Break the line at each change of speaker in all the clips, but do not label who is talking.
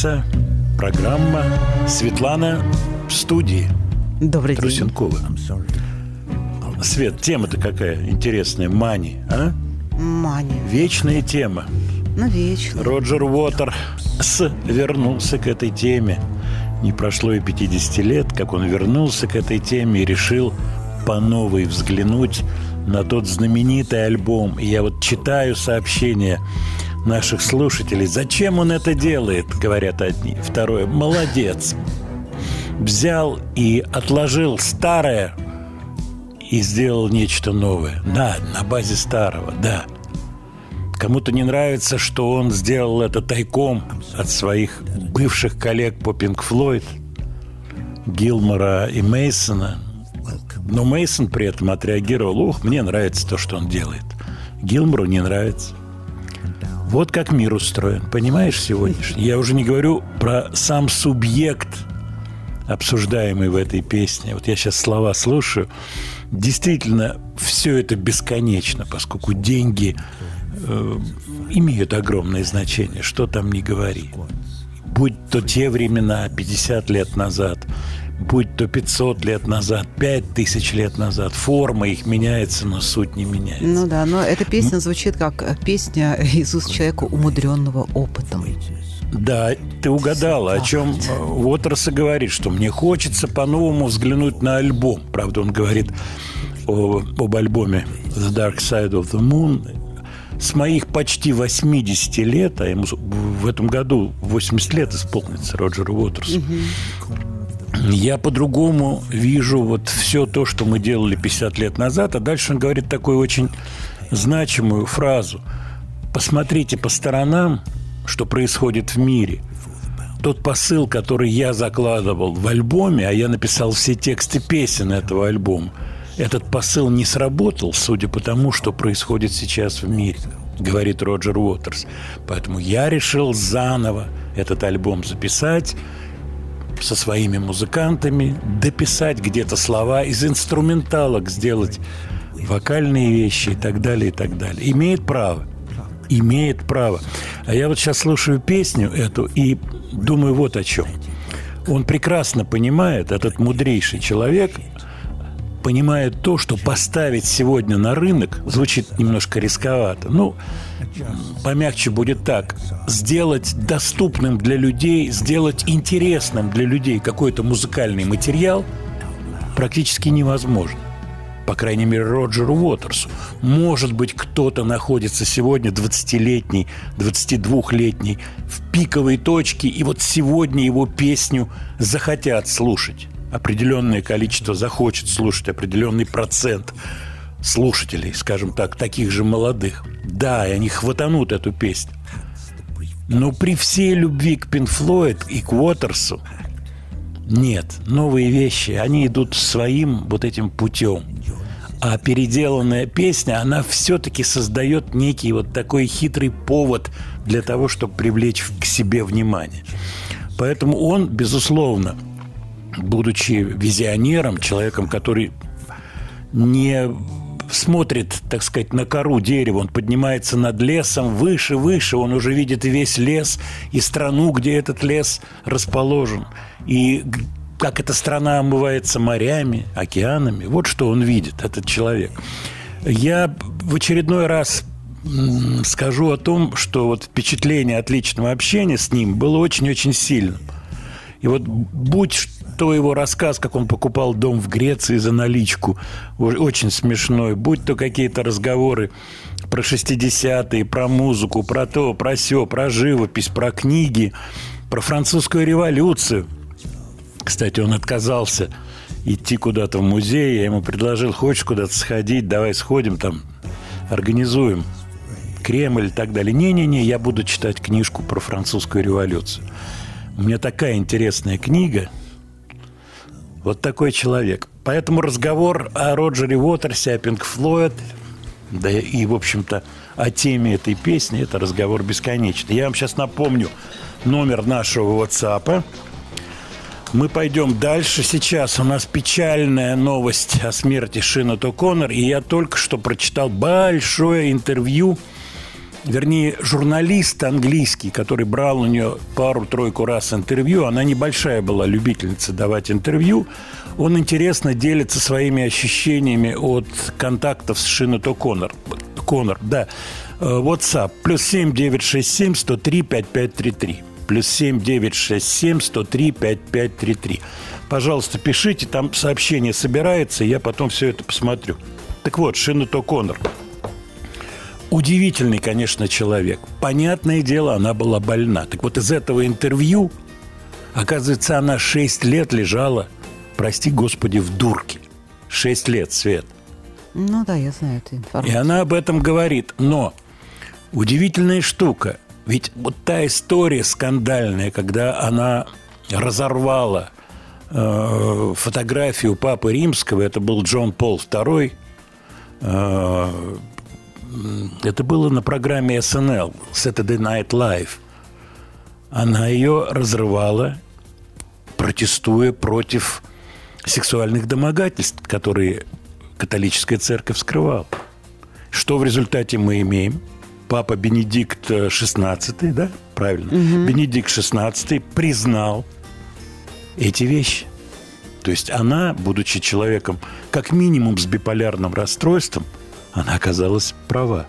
Пятница. Программа Светлана в студии.
Добрый день.
Трусенкова.
Sorry.
Свет, тема-то какая интересная. Мани, а?
Маня.
Вечная тема.
Ну, вечно.
Роджер Уотер с вернулся к этой теме. Не прошло и 50 лет, как он вернулся к этой теме и решил по новой взглянуть на тот знаменитый альбом. И я вот читаю сообщения наших слушателей. Зачем он это делает, говорят одни. Второе, молодец. Взял и отложил старое и сделал нечто новое. Да, на базе старого, да. Кому-то не нравится, что он сделал это тайком от своих бывших коллег по Пинк Флойд, Гилмора и Мейсона. Но Мейсон при этом отреагировал, ух, мне нравится то, что он делает. Гилмору не нравится. Вот как мир устроен, понимаешь, сегодняшний? Я уже не говорю про сам субъект, обсуждаемый в этой песне. Вот я сейчас слова слушаю. Действительно, все это бесконечно, поскольку деньги э, имеют огромное значение, что там не говори. Будь то те времена, 50 лет назад, будь то 500 лет назад, 5000 лет назад, форма их меняется, но суть не меняется.
Ну да, но эта песня звучит как э, песня из уст человека, умудренного опытом.
Да, ты угадала, о чем Уотерс и говорит, что мне хочется по-новому взглянуть на альбом. Правда, он говорит о- об альбоме The Dark Side of the Moon. С моих почти 80 лет, а ему в этом году 80 лет исполнится Роджеру Уотерсу, я по-другому вижу вот все то, что мы делали 50 лет назад. А дальше он говорит такую очень значимую фразу. Посмотрите по сторонам, что происходит в мире. Тот посыл, который я закладывал в альбоме, а я написал все тексты песен этого альбома, этот посыл не сработал, судя по тому, что происходит сейчас в мире, говорит Роджер Уотерс. Поэтому я решил заново этот альбом записать, со своими музыкантами, дописать где-то слова, из инструменталок сделать вокальные вещи и так далее, и так далее. Имеет право. Имеет право. А я вот сейчас слушаю песню эту и думаю вот о чем. Он прекрасно понимает, этот мудрейший человек, понимает то, что поставить сегодня на рынок звучит немножко рисковато. Ну, помягче будет так. Сделать доступным для людей, сделать интересным для людей какой-то музыкальный материал практически невозможно. По крайней мере, Роджеру Уотерсу. Может быть, кто-то находится сегодня 20-летний, 22-летний в пиковой точке, и вот сегодня его песню захотят слушать определенное количество захочет слушать, определенный процент слушателей, скажем так, таких же молодых. Да, и они хватанут эту песню. Но при всей любви к Пин Флойд и к Уотерсу нет, новые вещи, они идут своим вот этим путем. А переделанная песня, она все-таки создает некий вот такой хитрый повод для того, чтобы привлечь к себе внимание. Поэтому он, безусловно, будучи визионером, человеком, который не смотрит, так сказать, на кору дерева, он поднимается над лесом выше, выше, он уже видит весь лес и страну, где этот лес расположен, и как эта страна омывается морями, океанами. Вот что он видит, этот человек. Я в очередной раз скажу о том, что вот впечатление от личного общения с ним было очень-очень сильным. И вот будь то его рассказ, как он покупал дом в Греции за наличку, очень смешной. Будь то какие-то разговоры про 60-е, про музыку, про то, про все, про живопись, про книги, про французскую революцию. Кстати, он отказался идти куда-то в музей. Я ему предложил, хочешь куда-то сходить, давай сходим там, организуем Кремль и так далее. Не-не-не, я буду читать книжку про французскую революцию. У меня такая интересная книга – вот такой человек. Поэтому разговор о Роджере Уотерсе, о Пинк Флойд, да и, в общем-то, о теме этой песни, это разговор бесконечный. Я вам сейчас напомню номер нашего WhatsApp. Мы пойдем дальше. Сейчас у нас печальная новость о смерти Шина Токоннор, и я только что прочитал большое интервью – вернее, журналист английский, который брал у нее пару-тройку раз интервью, она небольшая была любительница давать интервью, он интересно делится своими ощущениями от контактов с Шиното Коннор. Коннор, да. Э, WhatsApp. Плюс семь девять шесть семь сто три пять пять три три. Плюс семь девять шесть семь сто три пять пять три три. Пожалуйста, пишите, там сообщение собирается, я потом все это посмотрю. Так вот, Шиното Коннор – Удивительный, конечно, человек. Понятное дело, она была больна. Так вот из этого интервью, оказывается, она 6 лет лежала, прости господи, в дурке. 6 лет, Свет.
Ну да, я знаю эту информацию.
И она об этом говорит. Но удивительная штука. Ведь вот та история скандальная, когда она разорвала э, фотографию Папы Римского, это был Джон Пол II, э, это было на программе SNL, Saturday Night Live. Она ее разрывала, протестуя против сексуальных домогательств, которые католическая церковь скрывала. Что в результате мы имеем? Папа Бенедикт XVI, да, правильно? Угу. Бенедикт XVI признал эти вещи. То есть она, будучи человеком как минимум с биполярным расстройством – она оказалась права.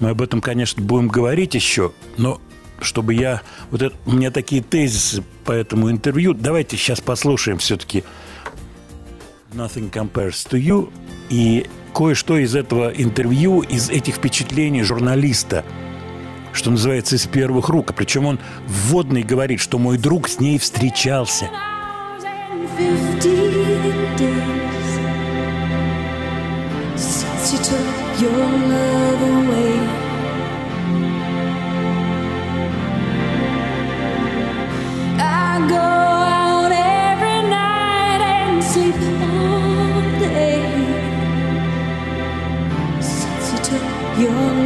Мы об этом, конечно, будем говорить еще, но чтобы я... Вот это, у меня такие тезисы по этому интервью. Давайте сейчас послушаем все-таки Nothing Compares to You и кое-что из этого интервью, из этих впечатлений журналиста, что называется, из первых рук. Причем он вводный говорит, что мой друг с ней встречался. you took your love away. I go out every night and sleep all day since you took your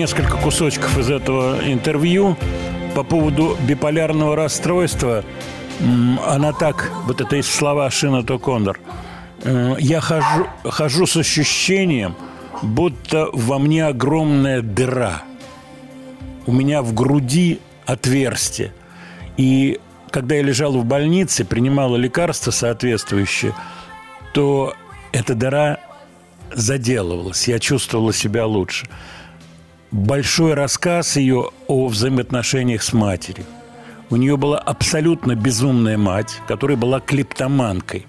несколько кусочков из этого интервью по поводу биполярного расстройства. Она так, вот это из слова Шина Токондор. «Э, я хожу, хожу с ощущением, будто во мне огромная дыра. У меня в груди отверстие. И когда я лежал в больнице, принимала лекарства соответствующие, то эта дыра заделывалась, я чувствовала себя лучше. Большой рассказ ее о взаимоотношениях с матерью. У нее была абсолютно безумная мать, которая была клептоманкой.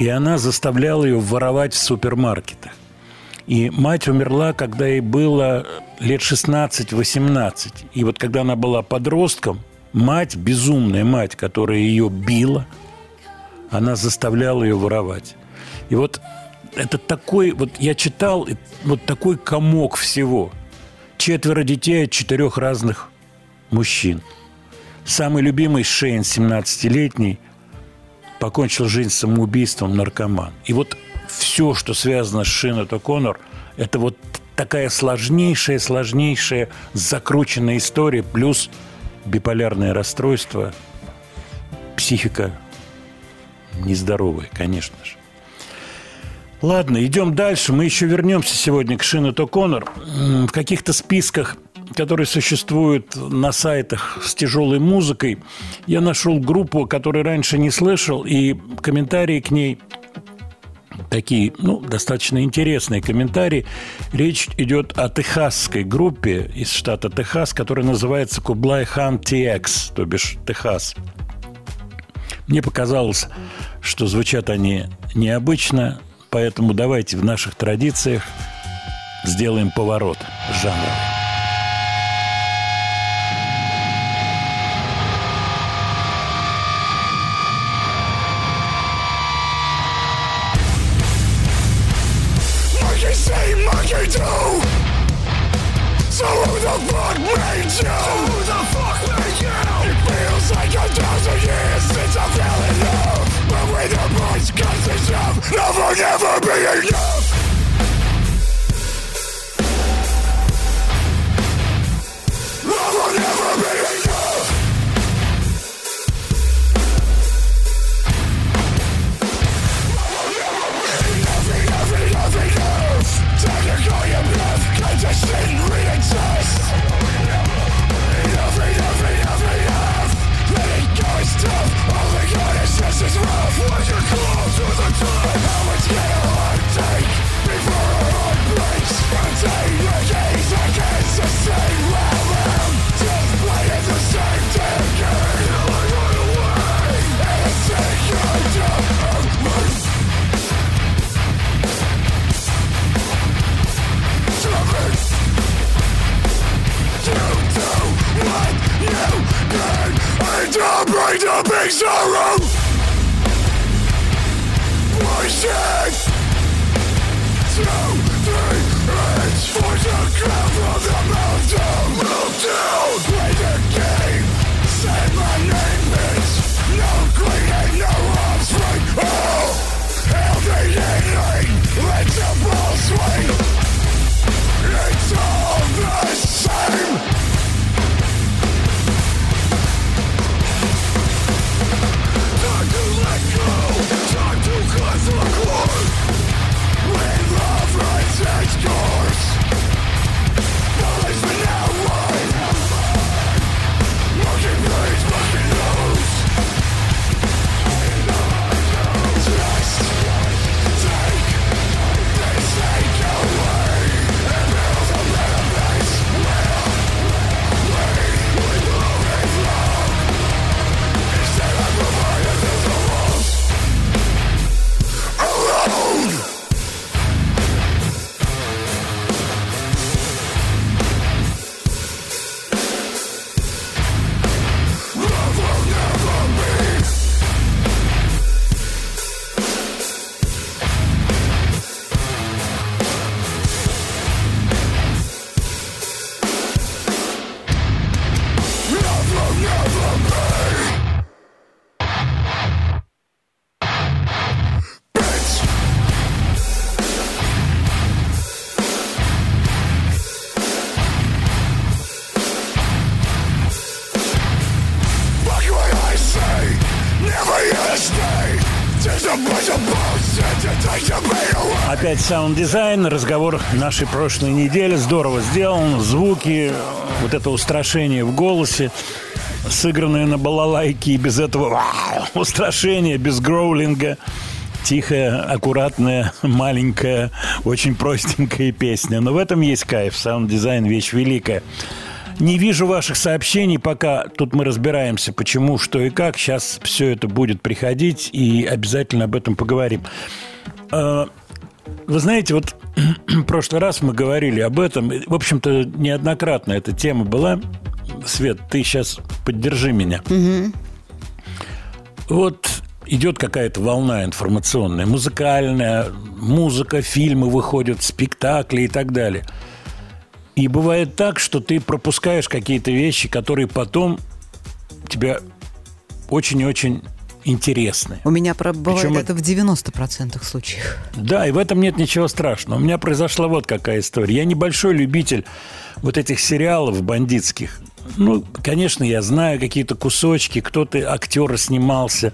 И она заставляла ее воровать в супермаркетах. И мать умерла, когда ей было лет 16-18. И вот когда она была подростком, мать, безумная мать, которая ее била, она заставляла ее воровать. И вот это такой, вот я читал, вот такой комок всего. Четверо детей от четырех разных мужчин. Самый любимый Шейн, 17-летний, покончил жизнь самоубийством наркоман. И вот все, что связано с Шиной Коннор, это вот такая сложнейшая, сложнейшая, закрученная история, плюс биполярное расстройство, психика нездоровая, конечно же. Ладно, идем дальше. Мы еще вернемся сегодня к Шину Токонор. В каких-то списках, которые существуют на сайтах с тяжелой музыкой, я нашел группу, которую раньше не слышал, и комментарии к ней такие, ну, достаточно интересные комментарии. Речь идет о техасской группе из штата Техас, которая называется Кублай Хан TX, то бишь Техас. Мне показалось, что звучат они необычно, Поэтому давайте в наших традициях сделаем поворот жанра.
So who the fuck made you? who the fuck made you? It feels like a thousand years since I fell in Say the price cause it's love Never, never be enough Love never be enough Enough, enough, enough, enough Technically I'm love, can't just sin, re-exist bring the big sorrow. Push it to the from the. Move down, play the game. Say my name, change yours!
Опять саунд-дизайн, разговор нашей прошлой недели. Здорово сделан. Звуки, вот это устрашение в голосе, сыгранное на балалайке и без этого устрашения, без гроулинга. Тихая, аккуратная, маленькая, очень простенькая песня. Но в этом есть кайф. Саунд-дизайн – вещь великая. Не вижу ваших сообщений, пока тут мы разбираемся, почему, что и как. Сейчас все это будет приходить, и обязательно об этом поговорим. Вы знаете, вот в прошлый раз мы говорили об этом. В общем-то, неоднократно эта тема была. Свет, ты сейчас поддержи меня. Вот идет какая-то волна информационная, музыкальная, музыка, фильмы выходят, спектакли и так далее. И бывает так, что ты пропускаешь какие-то вещи, которые потом тебе очень и очень интересны.
У меня бывает
Причем
это в 90% случаев.
Да, и в этом нет ничего страшного. У меня произошла вот какая история. Я небольшой любитель вот этих сериалов бандитских. Ну, конечно, я знаю какие-то кусочки, кто-то актеры снимался,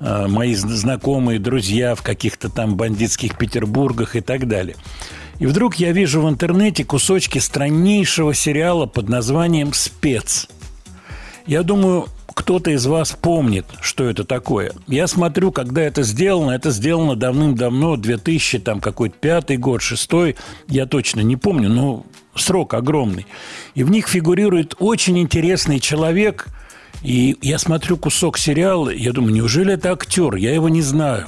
э, мои зн- знакомые, друзья в каких-то там бандитских Петербургах и так далее. И вдруг я вижу в интернете кусочки страннейшего сериала под названием «Спец». Я думаю, кто-то из вас помнит, что это такое. Я смотрю, когда это сделано, это сделано давным-давно, 2000, там какой-то пятый год, шестой, я точно не помню, но срок огромный. И в них фигурирует очень интересный человек, и я смотрю кусок сериала, я думаю, неужели это актер? Я его не знаю.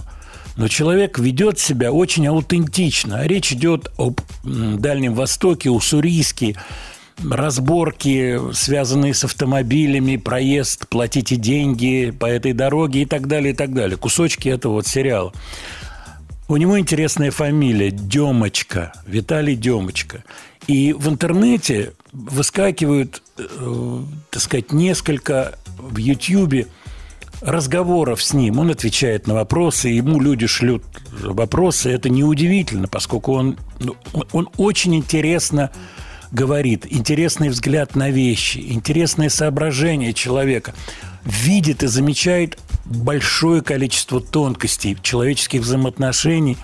Но человек ведет себя очень аутентично. Речь идет об Дальнем Востоке, уссурийске, разборки, связанные с автомобилями, проезд, платите деньги по этой дороге и так далее, и так далее. Кусочки этого вот сериала. У него интересная фамилия Демочка, Виталий Демочка. И в интернете выскакивают, э, так сказать, несколько в Ютьюбе разговоров с ним. Он отвечает на вопросы, ему люди шлют вопросы. Это неудивительно, поскольку он, ну, он- он очень интересно говорит, интересный взгляд на вещи, интересное соображение человека, видит и замечает большое количество тонкостей человеческих взаимоотношений.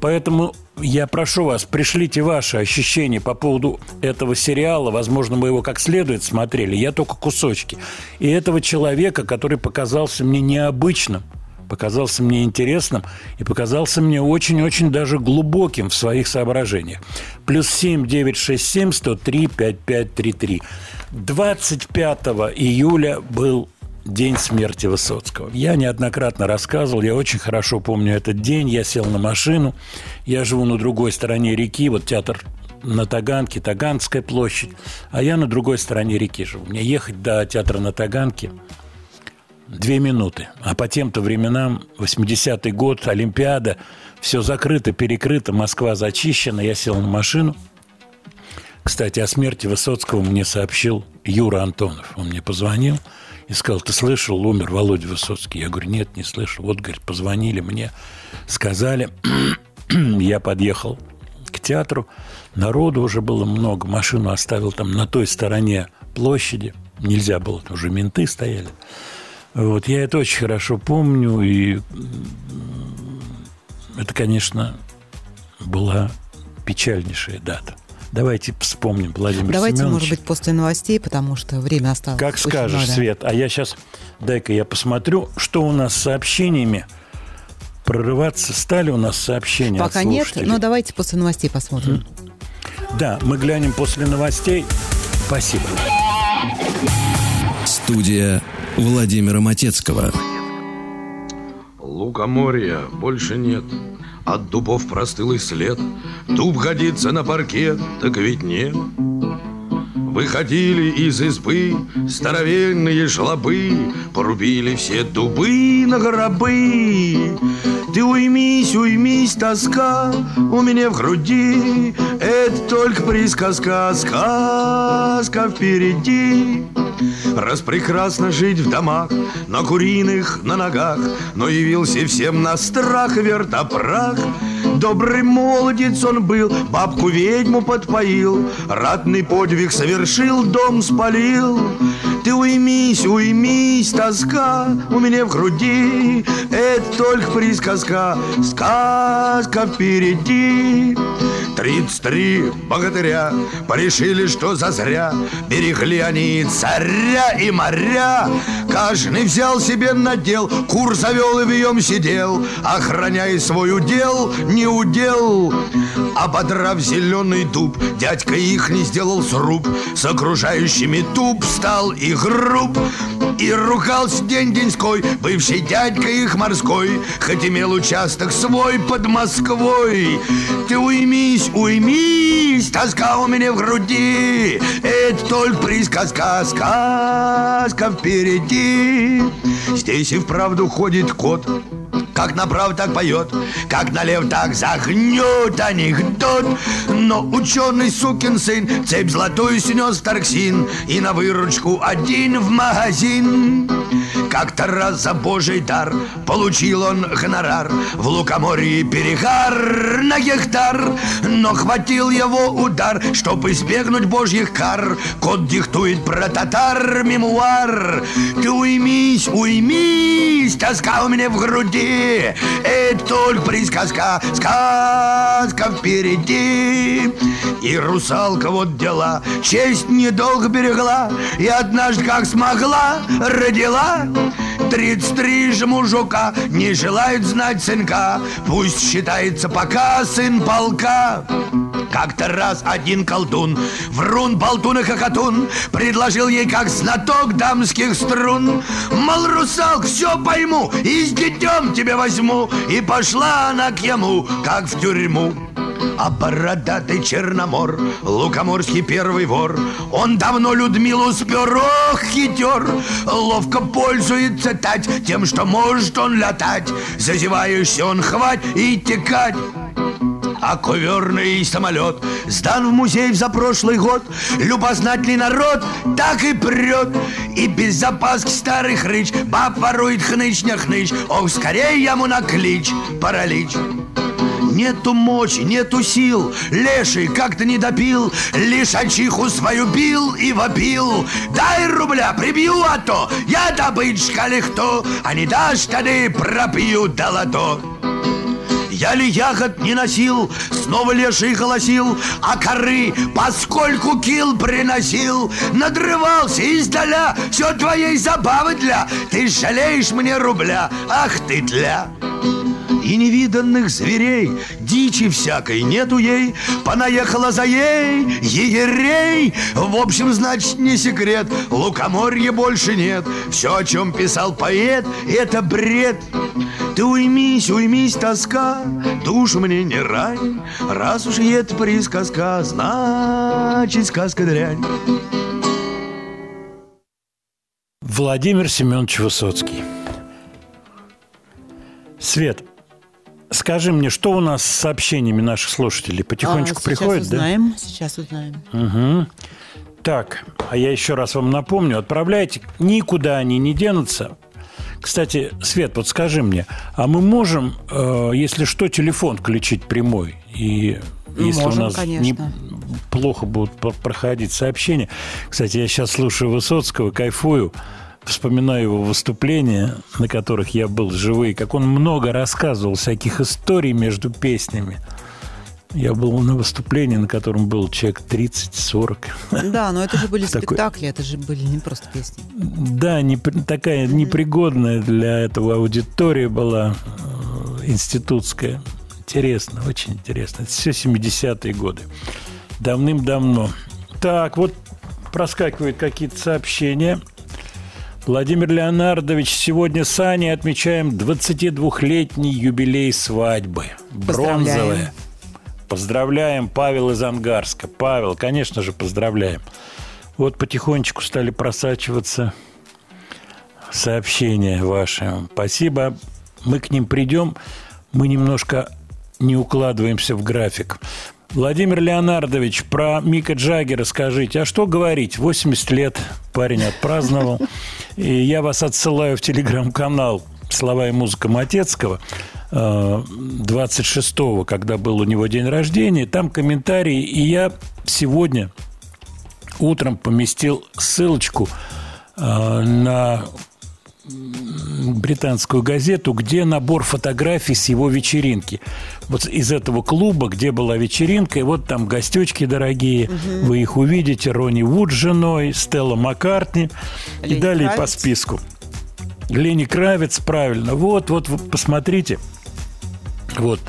Поэтому я прошу вас, пришлите ваши ощущения по поводу этого сериала. Возможно, мы его как следует смотрели. Я только кусочки. И этого человека, который показался мне необычным, показался мне интересным и показался мне очень-очень даже глубоким в своих соображениях. Плюс 7 967 103 5533. 25 июля был день смерти Высоцкого. Я неоднократно рассказывал, я очень хорошо помню этот день. Я сел на машину, я живу на другой стороне реки, вот театр на Таганке, Таганская площадь, а я на другой стороне реки живу. Мне ехать до театра на Таганке Две минуты. А по тем-то временам, 80-й год, Олимпиада, все закрыто, перекрыто, Москва зачищена. Я сел на машину. Кстати, о смерти Высоцкого мне сообщил Юра Антонов. Он мне позвонил и сказал, ты слышал, умер Володя Высоцкий? Я говорю, нет, не слышал. Вот, говорит, позвонили мне, сказали. Я подъехал к театру. Народу уже было много. Машину оставил там на той стороне площади. Нельзя было, уже менты стояли. Вот, я это очень хорошо помню, и это, конечно, была печальнейшая дата. Давайте вспомним Владимир
Давайте,
Семенович.
может быть, после новостей, потому что время осталось.
Как скажешь,
много.
Свет. А я сейчас, дай-ка я посмотрю, что у нас с сообщениями. Прорываться стали у нас сообщения
Пока
от
нет, но давайте после новостей посмотрим.
Да, мы глянем после новостей. Спасибо.
Студия Владимира Матецкого.
Лукоморья больше нет, от дубов простыл и след. Дуб годится на паркет, так ведь нет. Выходили из избы здоровенные жлобы, Порубили все дубы на гробы. Ты уймись, уймись, тоска у меня в груди, Это только присказка, сказка впереди. Раз прекрасно жить в домах, на куриных, на ногах, Но явился всем на страх вертопрах. Добрый молодец он был, бабку-ведьму подпоил, Ратный подвиг совершил, дом спалил. Ты уймись, уймись, тоска у меня в груди Это только присказка, сказка впереди Тридцать три богатыря порешили, что зазря. Берегли они царя и моря. Каждый взял себе надел, кур завел и в нем сидел. Охраняя свой удел, не удел. Ободрав зеленый дуб, дядька их не сделал сруб. С окружающими туп стал и груб. И ругался день-деньской, бывший дядька их морской. Хоть имел участок свой под Москвой. Ты уймись, уймись, тоска у меня в груди Это только присказка, сказка впереди Здесь и вправду ходит кот как направо, так поет, как налево, так загнет анекдот. Но ученый сукин сын цепь золотую снес торксин и на выручку один в магазин. Как-то раз за божий дар получил он гонорар. В лукоморье перегар на гектар Но хватил его удар, чтоб избегнуть божьих кар. Кот диктует про татар мемуар. Ты уймись, уймись, тоска у меня в груди Это только присказка, сказка впереди И русалка вот дела, честь недолго берегла И однажды как смогла, родила Тридцать три же мужика не желают знать сынка Пусть считается пока сын полка как-то раз один колдун, врун, болтун и хохотун, Предложил ей как знаток дамских струн. Мол, русалк, все пойму, и с детем тебя возьму. И пошла она к ему, как в тюрьму. А бородатый черномор, лукоморский первый вор, Он давно Людмилу спер, ох, хитер, Ловко пользуется тать тем, что может он летать, Зазеваешься он хвать и текать. А коверный самолет сдан в музей за прошлый год. Любознательный народ так и прет. И без запаски старый хрыч Баб ворует хныч не хныч Ох, скорее ему на клич Паралич Нету мочи, нету сил. Леший как-то не допил Лишачиху свою бил и вопил. Дай рубля, прибью, а то Я добычка лихто А не дашь, тогда пропью до лото я ли ягод не носил, снова леший голосил, а коры, поскольку кил приносил, надрывался издаля, все твоей забавы для, ты жалеешь мне рубля, ах ты тля. И невиданных зверей, дичи всякой нету ей, Понаехала за ей егерей. В общем, значит, не секрет, лукоморья больше нет. Все, о чем писал поэт, это бред. Ты уймись, уймись, тоска, душу мне не рань, Раз уж это присказка, значит, сказка дрянь.
Владимир Семенович Высоцкий. Свет, скажи мне, что у нас с сообщениями наших слушателей? Потихонечку
А,
приходит,
сейчас
да?
узнаем, Сейчас узнаем.
Угу. Так, а я еще раз вам напомню, отправляйте, никуда они не денутся. Кстати, Свет, вот скажи мне, а мы можем, э, если что, телефон включить прямой? И если
Можем,
у нас
конечно.
не- плохо будут проходить сообщения. Кстати, я сейчас слушаю Высоцкого, кайфую, вспоминаю его выступления, на которых я был живые, как он много рассказывал всяких историй между песнями. Я был на выступлении, на котором был человек 30-40.
Да, но это же были
Такой-
спектакли, это же были не просто песни.
Да, непри- такая непригодная для этого аудитория была э, институтская. Интересно, очень интересно. Это все 70-е годы. Давным-давно. Так, вот проскакивают какие-то сообщения. Владимир Леонардович, сегодня с Аней отмечаем 22-летний юбилей свадьбы. Бронзовая. Поздравляем, Павел из Ангарска. Павел, конечно же, поздравляем. Вот потихонечку стали просачиваться сообщения ваши. Спасибо. Мы к ним придем. Мы немножко не укладываемся в график. Владимир Леонардович, про Мика Джаггера скажите. А что говорить? 80 лет парень отпраздновал. И я вас отсылаю в телеграм-канал «Слова и музыка Матецкого». э, 26-го, когда был у него день рождения. Там комментарии. И я сегодня утром поместил ссылочку э, на британскую газету, где набор фотографий с его вечеринки. Вот из этого клуба, где была вечеринка, и вот там гостечки дорогие, угу. вы их увидите, Ронни Вуд с женой, Стелла Маккартни Лени и далее Кравец. по списку. Лени Кравец, правильно. Вот, вот, посмотрите. Вот.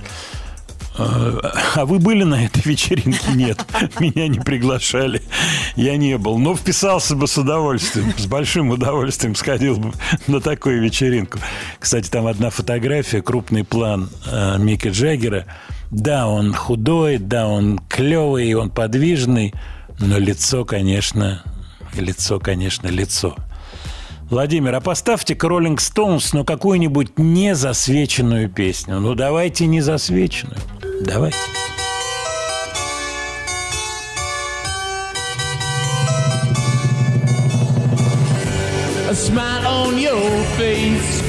А, а вы были на этой вечеринке? Нет, меня не приглашали. Я не был. Но вписался бы с удовольствием, с большим удовольствием сходил бы на такую вечеринку. Кстати, там одна фотография, крупный план э, Мика Джаггера. Да, он худой, да, он клевый, он подвижный, но лицо, конечно, лицо, конечно, лицо. Владимир, а поставьте-ка Роллинг Стоунс, ну, какую-нибудь незасвеченную песню. Ну, давайте незасвеченную. Давайте.
A smile on your face,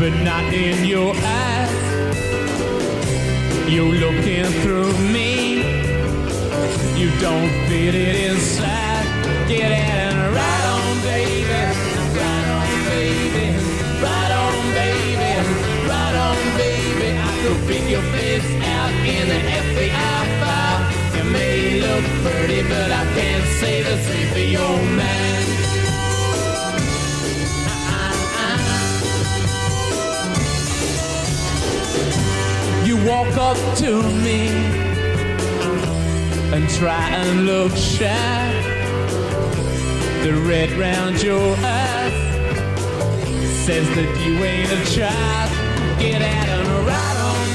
but not in your eyes. You're looking through me, you don't fit it inside. Get at I pick your face out in the FBI file. You may look pretty, but I can't say the same for your man. You walk up to me and try and look shy. The red round your eyes says that you ain't a child. Get at and right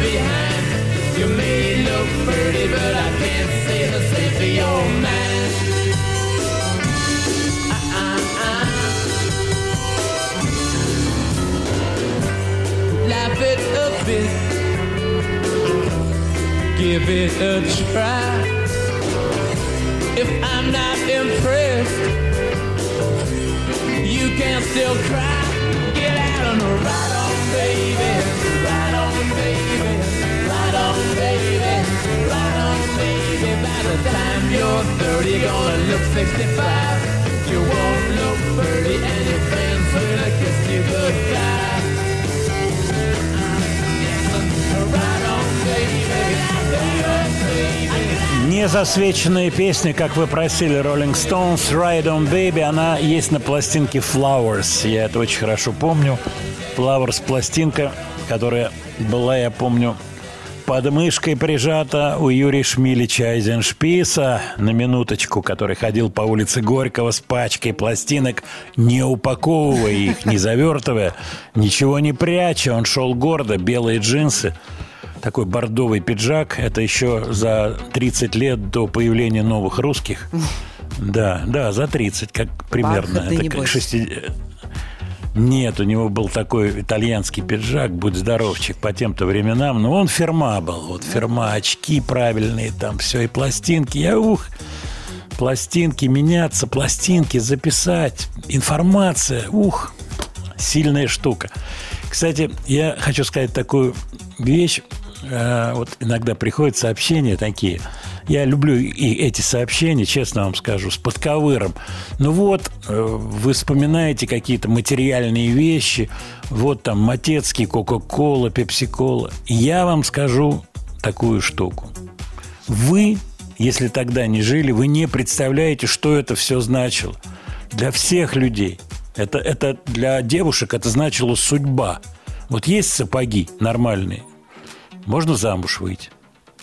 behind. You may look pretty, but I can't say the same for your man. Laugh it a bit. Give it a try. If I'm not impressed, you can still cry. Get out on the right on, baby. Right on, baby. Right on, baby. Right on, baby. By the time you're 30, you're gonna look 65. You won't look 30, and your friends will kiss you goodbye. Right on, baby. Right on, baby.
Незасвеченная песня, как вы просили, Rolling Stones, Ride on Baby, она есть на пластинке Flowers. Я это очень хорошо помню. Flowers пластинка, которая была, я помню, под мышкой прижата у Юрия Шмилича Айзеншписа на минуточку, который ходил по улице Горького с пачкой пластинок, не упаковывая их, не завертывая, ничего не пряча. Он шел гордо, белые джинсы, такой бордовый пиджак. Это еще за 30 лет до появления новых русских. Да, да, за 30, как примерно.
Бахат,
это как 60... Нет, у него был такой итальянский пиджак, будь здоровчик, по тем-то временам. Но он ферма был. Вот ферма, очки правильные, там все, и пластинки. Я ух, пластинки меняться, пластинки записать, информация, ух, сильная штука. Кстати, я хочу сказать такую вещь. Э, Вот иногда приходят сообщения такие. Я люблю и эти сообщения, честно вам скажу, с подковыром. Ну вот, э, вы вспоминаете какие-то материальные вещи. Вот там Матецкий, Кока-Кола, Пепси-Кола. Я вам скажу такую штуку. Вы, если тогда не жили, вы не представляете, что это все значило. Для всех людей. Это, это для девушек это значило судьба. Вот есть сапоги нормальные, можно замуж выйти.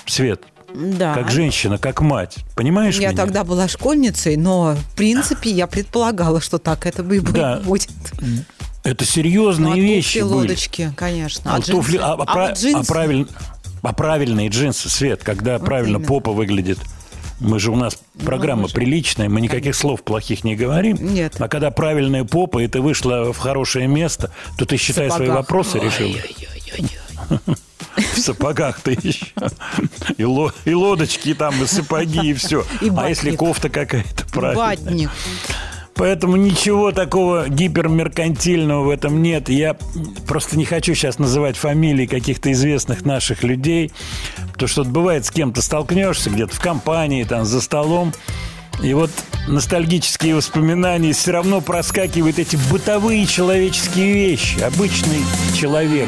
Свет,
Да.
Как женщина, как мать. Понимаешь
Я
меня?
тогда была школьницей, но в принципе я предполагала, что так это бы и
Да.
будет.
Это
Ну,
серьезные
а
вещи были.
лодочки, конечно.
А,
А,
туфли, а, а
А вот джинсы?
а правиль- а правильные джинсы, Свет, когда правильно
именно.
попа выглядит. Мы же у нас программа
мы же-
приличная, мы никаких слов плохих не говорим.
Нет.
А когда правильная попа, и ты вышла в хорошее место, то ты, считай, свои вопросы решила. В сапогах ты еще. И, ло- и лодочки там, и сапоги, и все.
И
а если
батник.
кофта какая-то правильная?
Ватник.
Поэтому ничего такого гипермеркантильного в этом нет. Я просто не хочу сейчас называть фамилии каких-то известных наших людей, потому что бывает с кем-то столкнешься где-то в компании, там за столом, и вот ностальгические воспоминания все равно проскакивают эти бытовые человеческие вещи. Обычный человек.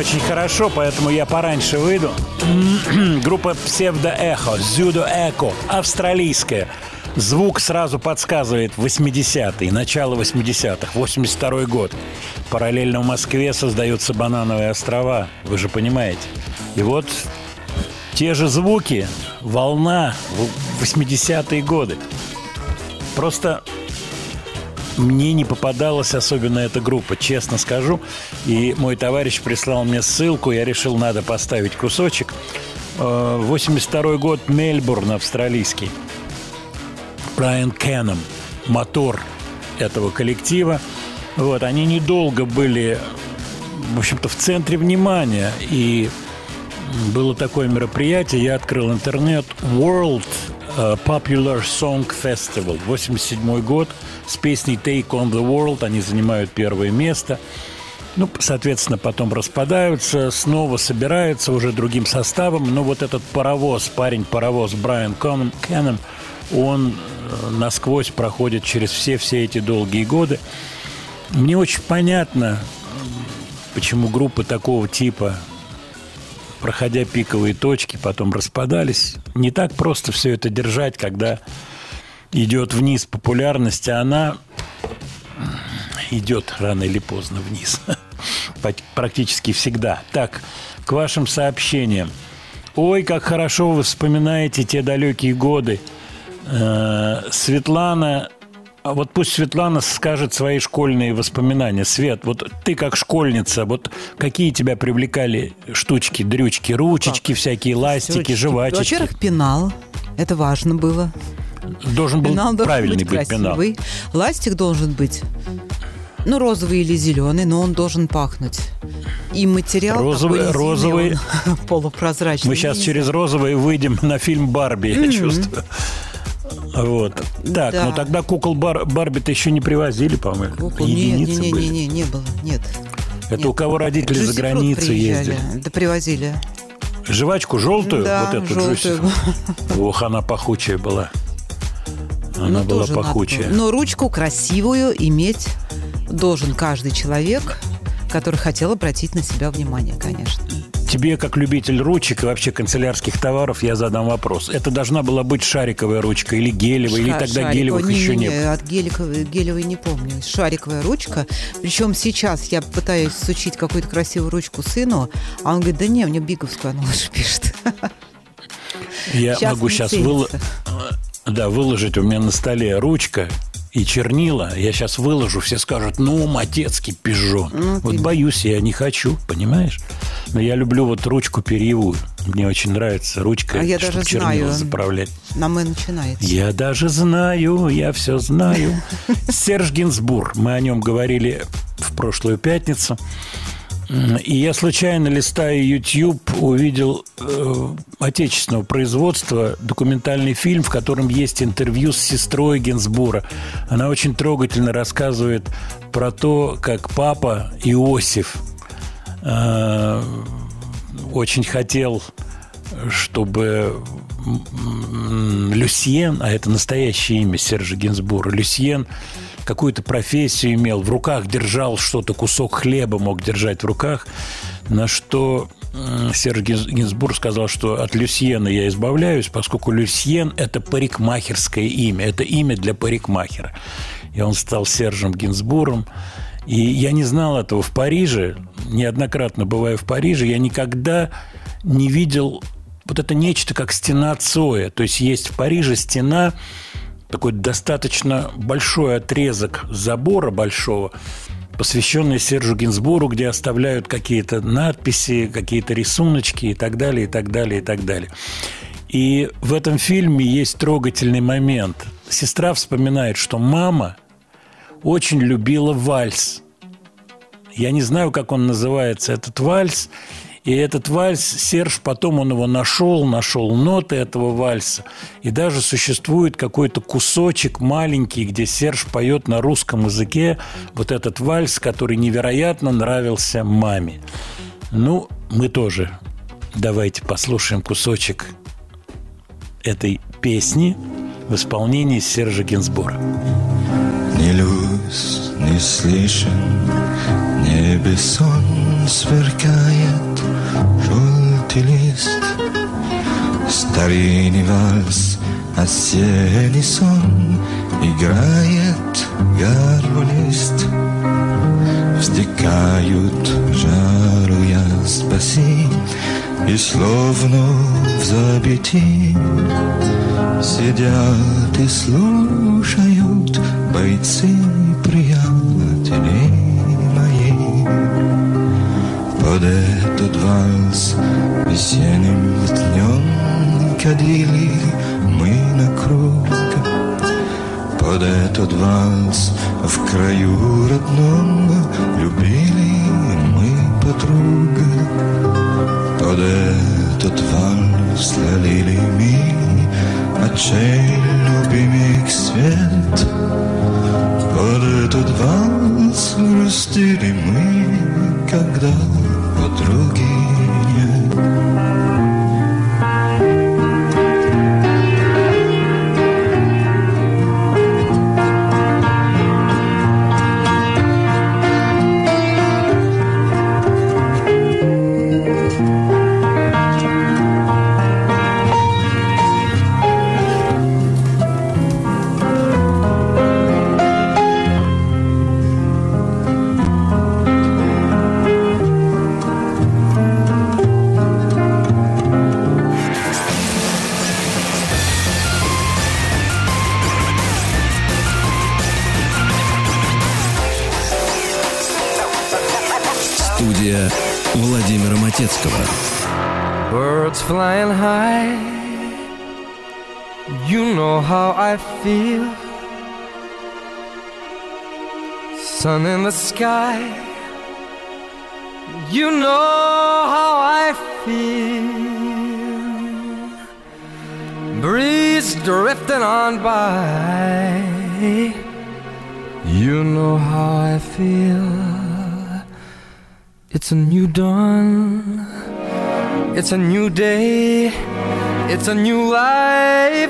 Очень хорошо, поэтому я пораньше выйду. Группа Псевдоэхо, Зюдо Эко, австралийская. Звук сразу подсказывает 80-е, начало 80-х, 82 год. Параллельно в Москве создаются банановые острова, вы же понимаете. И вот те же звуки, волна в 80-е годы. Просто мне не попадалась особенно эта группа, честно скажу. И мой товарищ прислал мне ссылку, я решил, надо поставить кусочек. Э, 82 год, Мельбурн, австралийский. Брайан Кенном, мотор этого коллектива. Вот, они недолго были, в общем-то, в центре внимания. И было такое мероприятие, я открыл интернет, World э, Popular Song Festival, 87 год, с песней Take on the World, они занимают первое место. Ну, соответственно, потом распадаются, снова собираются уже другим составом. Но вот этот паровоз, парень-паровоз Брайан Кенном, он э, насквозь проходит через все-все эти долгие годы. Мне очень понятно, почему группы такого типа проходя пиковые точки, потом распадались. Не так просто все это держать, когда идет вниз популярность, а она идет рано или поздно вниз. Практически всегда. Так, к вашим сообщениям. Ой, как хорошо вы вспоминаете те далекие годы. Э, Светлана а вот пусть Светлана скажет свои школьные воспоминания. Свет, вот ты как школьница, вот какие тебя привлекали штучки, дрючки, ручечки, всякие ластики,
Ручки.
жвачечки?
Во-первых, пенал. Это важно было.
Должен был
Пенал должен
правильный
быть
быть пенал.
красивый. Ластик должен быть, ну, розовый или зеленый, но он должен пахнуть. И материал
Розовый-
такой
розовый.
он полупрозрачный.
Мы сейчас через розовый выйдем на фильм Барби, я чувствую. Вот. Так,
Да.
ну тогда кукол Бар- Барби-то еще не привозили, по-моему.
Кукол.
Единицы
не, не,
были.
не, не, не было, нет.
Это
Нет.
у кого родители за
Juicy Fruit
границей ездили.
Да привозили.
Жвачку желтую,
Да,
вот эту
желтую.
Ох, она пахучая была. Она
Ну,
была
надо
пахучая.
было. Но ручку красивую иметь должен каждый человек, который хотел обратить на себя внимание, конечно.
Тебе, как любитель ручек и вообще канцелярских товаров, я задам вопрос. Это должна была быть шариковая ручка или гелевая, или
Ша-
тогда
шариковая.
гелевых еще не
Не-не-не,
было?
От геликовой, гелевой не помню. Шариковая ручка. Причем сейчас я пытаюсь сучить какую-то красивую ручку сыну, а он говорит, да не, мне биговскую она лучше пишет.
Я
Сейчас
могу
не
сейчас
ценится.
да, выложить у меня на столе ручка и чернила. Я сейчас выложу, все скажут, ну, матецкий пижон.
Ну,
вот
ты-
боюсь, я не хочу, понимаешь? Но я люблю вот ручку перьевую. Мне очень нравится ручка,
А я
чтобы
даже
чернила
знаю.
заправлять.
На «мы» начинается.
Я даже знаю, я все знаю. Серж Гинзбур. Мы о нем говорили в прошлую пятницу. И я случайно, листая YouTube, увидел э, отечественного производства документальный фильм, в котором есть интервью с сестрой Гинзбура. Она очень трогательно рассказывает про то, как папа Иосиф э, очень хотел, чтобы Люсьен, а это настоящее имя Сержа Гинзбура, Люсьен какую-то профессию имел, в руках держал что-то, кусок хлеба мог держать в руках, на что Серж Гинз- Гинзбур сказал, что от Люсьена я избавляюсь, поскольку Люсьен – это парикмахерское имя, это имя для парикмахера. И он стал Сержем Гинзбуром. И я не знал этого в Париже, неоднократно бывая в Париже, я никогда не видел вот это нечто, как стена Цоя. То есть есть в Париже стена, такой достаточно большой отрезок забора большого, посвященный Сержу Гинзбуру, где оставляют какие-то надписи, какие-то рисуночки и так далее, и так далее, и так далее. И в этом фильме есть трогательный момент. Сестра вспоминает, что мама очень любила вальс. Я не знаю, как он называется, этот вальс. И этот вальс, Серж, потом он его нашел, нашел ноты этого вальса. И даже существует какой-то кусочек маленький, где Серж поет на русском языке вот этот вальс, который невероятно нравился маме. Ну, мы тоже давайте послушаем кусочек этой песни в исполнении Сержа Гинзбура.
Не люсь, не слышен, небе сон сверкает, желтый лист. Старинный вальс, осенний сон, играет гармонист. Вздекают, жаруя, спаси, и словно в забытии Сидят и слушают бойцы Под этот вальс весенним днем Кадили мы на круг. Под этот вальс в краю родном Любили мы подруг. Под этот вальс ловили мы Очей любимых свет. Под этот вальс грустили мы Когда
drugi. Sky. You know how I feel. Breeze drifting on by. You know how I feel. It's a new dawn. It's a new day. It's a new life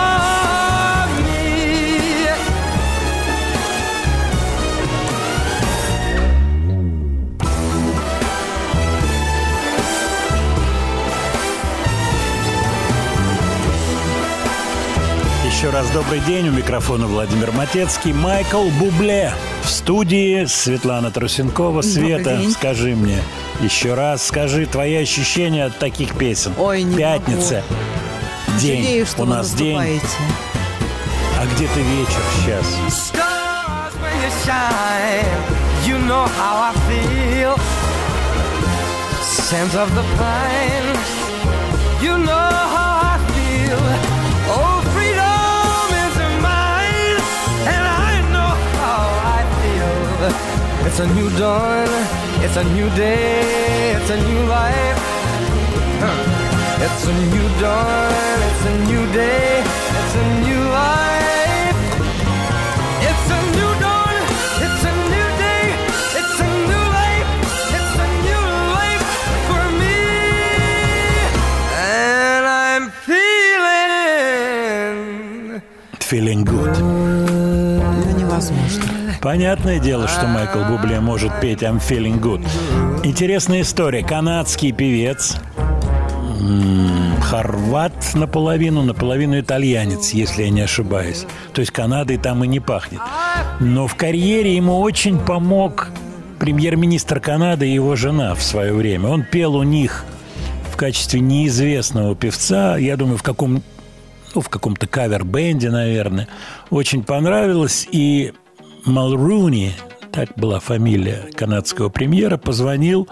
добрый день. У микрофона Владимир Матецкий. Майкл Бубле в студии. Светлана Трусенкова. Света,
день.
скажи мне еще раз, скажи твои ощущения от таких песен.
Ой, не
Пятница. День.
Жалею, что
У
вы
нас день. А где ты вечер сейчас?
You shine, you know how I feel. Scent of the pine, you know It's a new dawn, it's a new day, it's a new life. Huh. It's a new dawn, it's a new day, it's a new life.
Понятное дело, что Майкл Бубле может петь I'm feeling good. Интересная история. Канадский певец, хорват наполовину, наполовину итальянец, если я не ошибаюсь. То есть Канадой там и не пахнет. Но в карьере ему очень помог премьер-министр Канады и его жена в свое время. Он пел у них в качестве неизвестного певца, я думаю, в каком ну, в каком-то кавер-бенде, наверное. Очень понравилось. И Малруни, так была фамилия канадского премьера, позвонил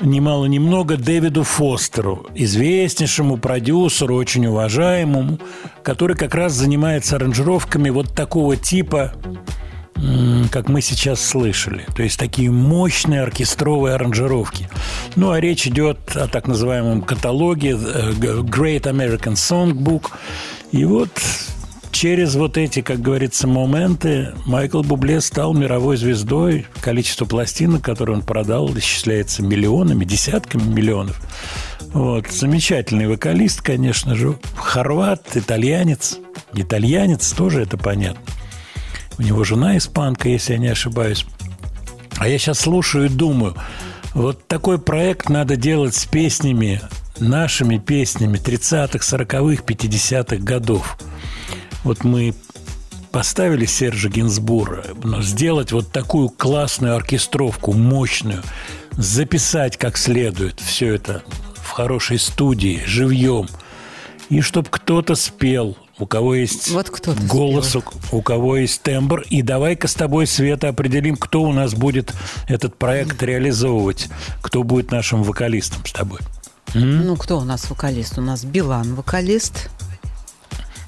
немало ни много Дэвиду Фостеру, известнейшему продюсеру, очень уважаемому, который как раз занимается аранжировками вот такого типа, как мы сейчас слышали. То есть такие мощные оркестровые аранжировки. Ну, а речь идет о так называемом каталоге э, Great American Songbook. И вот через вот эти, как говорится, моменты Майкл Бубле стал мировой звездой. Количество пластинок, которые он продал, исчисляется миллионами, десятками миллионов. Вот. Замечательный вокалист, конечно же. Хорват, итальянец. Итальянец тоже это понятно. У него жена испанка, если я не ошибаюсь. А я сейчас слушаю и думаю, вот такой проект надо делать с песнями, нашими песнями 30-х, 40-х, 50-х годов. Вот мы поставили Сержа Гинзбура, но сделать вот такую классную оркестровку, мощную, записать как следует все это в хорошей студии, живьем, и чтобы кто-то спел, у кого есть
Вот кто-то
голос,
спел.
у, кого есть тембр. И давай-ка с тобой, Света, определим, кто у нас будет этот проект реализовывать, кто будет нашим вокалистом с тобой.
Ну, кто у нас вокалист? У нас Билан вокалист.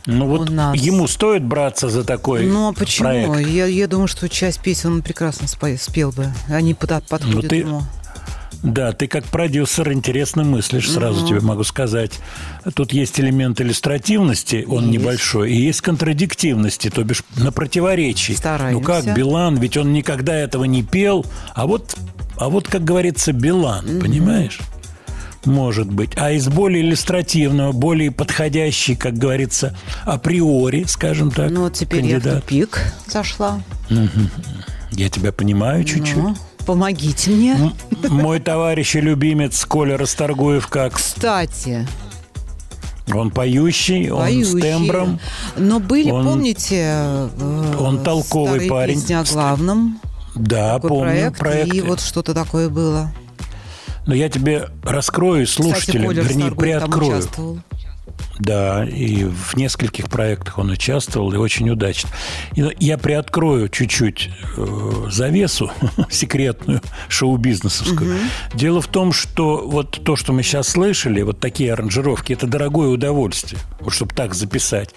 Ну вот
нас-
ему стоит браться за такой
Ну, а почему?
проект.
Я, я думаю, что часть песен он прекрасно спел бы. Они под- подходят
Ну, ты-
ему.
Да, ты как продюсер интересно мыслишь, сразу тебе могу сказать. Тут есть элемент иллюстративности, он
Есть.
небольшой, и есть контрадиктивности, то бишь на противоречии.
Стараемся.
Ну как Билан, ведь он никогда этого не пел, а вот, а вот как говорится, Билан, понимаешь? Может быть. А из более иллюстративного, более подходящий, как говорится, априори, скажем так,
Ну, вот теперь я в
кандидат.
тупик зашла.
Я тебя понимаю чуть-чуть.
Ну, помогите мне.
Мой товарищ и любимец Коля Расторгуев как?
Кстати,
Он поющий, он
поющие.
с тембром.
Но были,
Он-
помните, э,
он толковый парень.
песни о главном.
Да,
Такой
помню
проект,
проект.
И вот что-то такое было.
Но я тебе раскрою
Кстати,
слушателям,
Коля
вернее, приоткрою. Да, и в нескольких проектах он участвовал, и очень удачно. Я приоткрою чуть-чуть э, завесу секретную шоу-бизнесовскую. Дело в том, что вот то, что мы сейчас слышали, вот такие аранжировки, это дорогое удовольствие, вот чтобы так записать.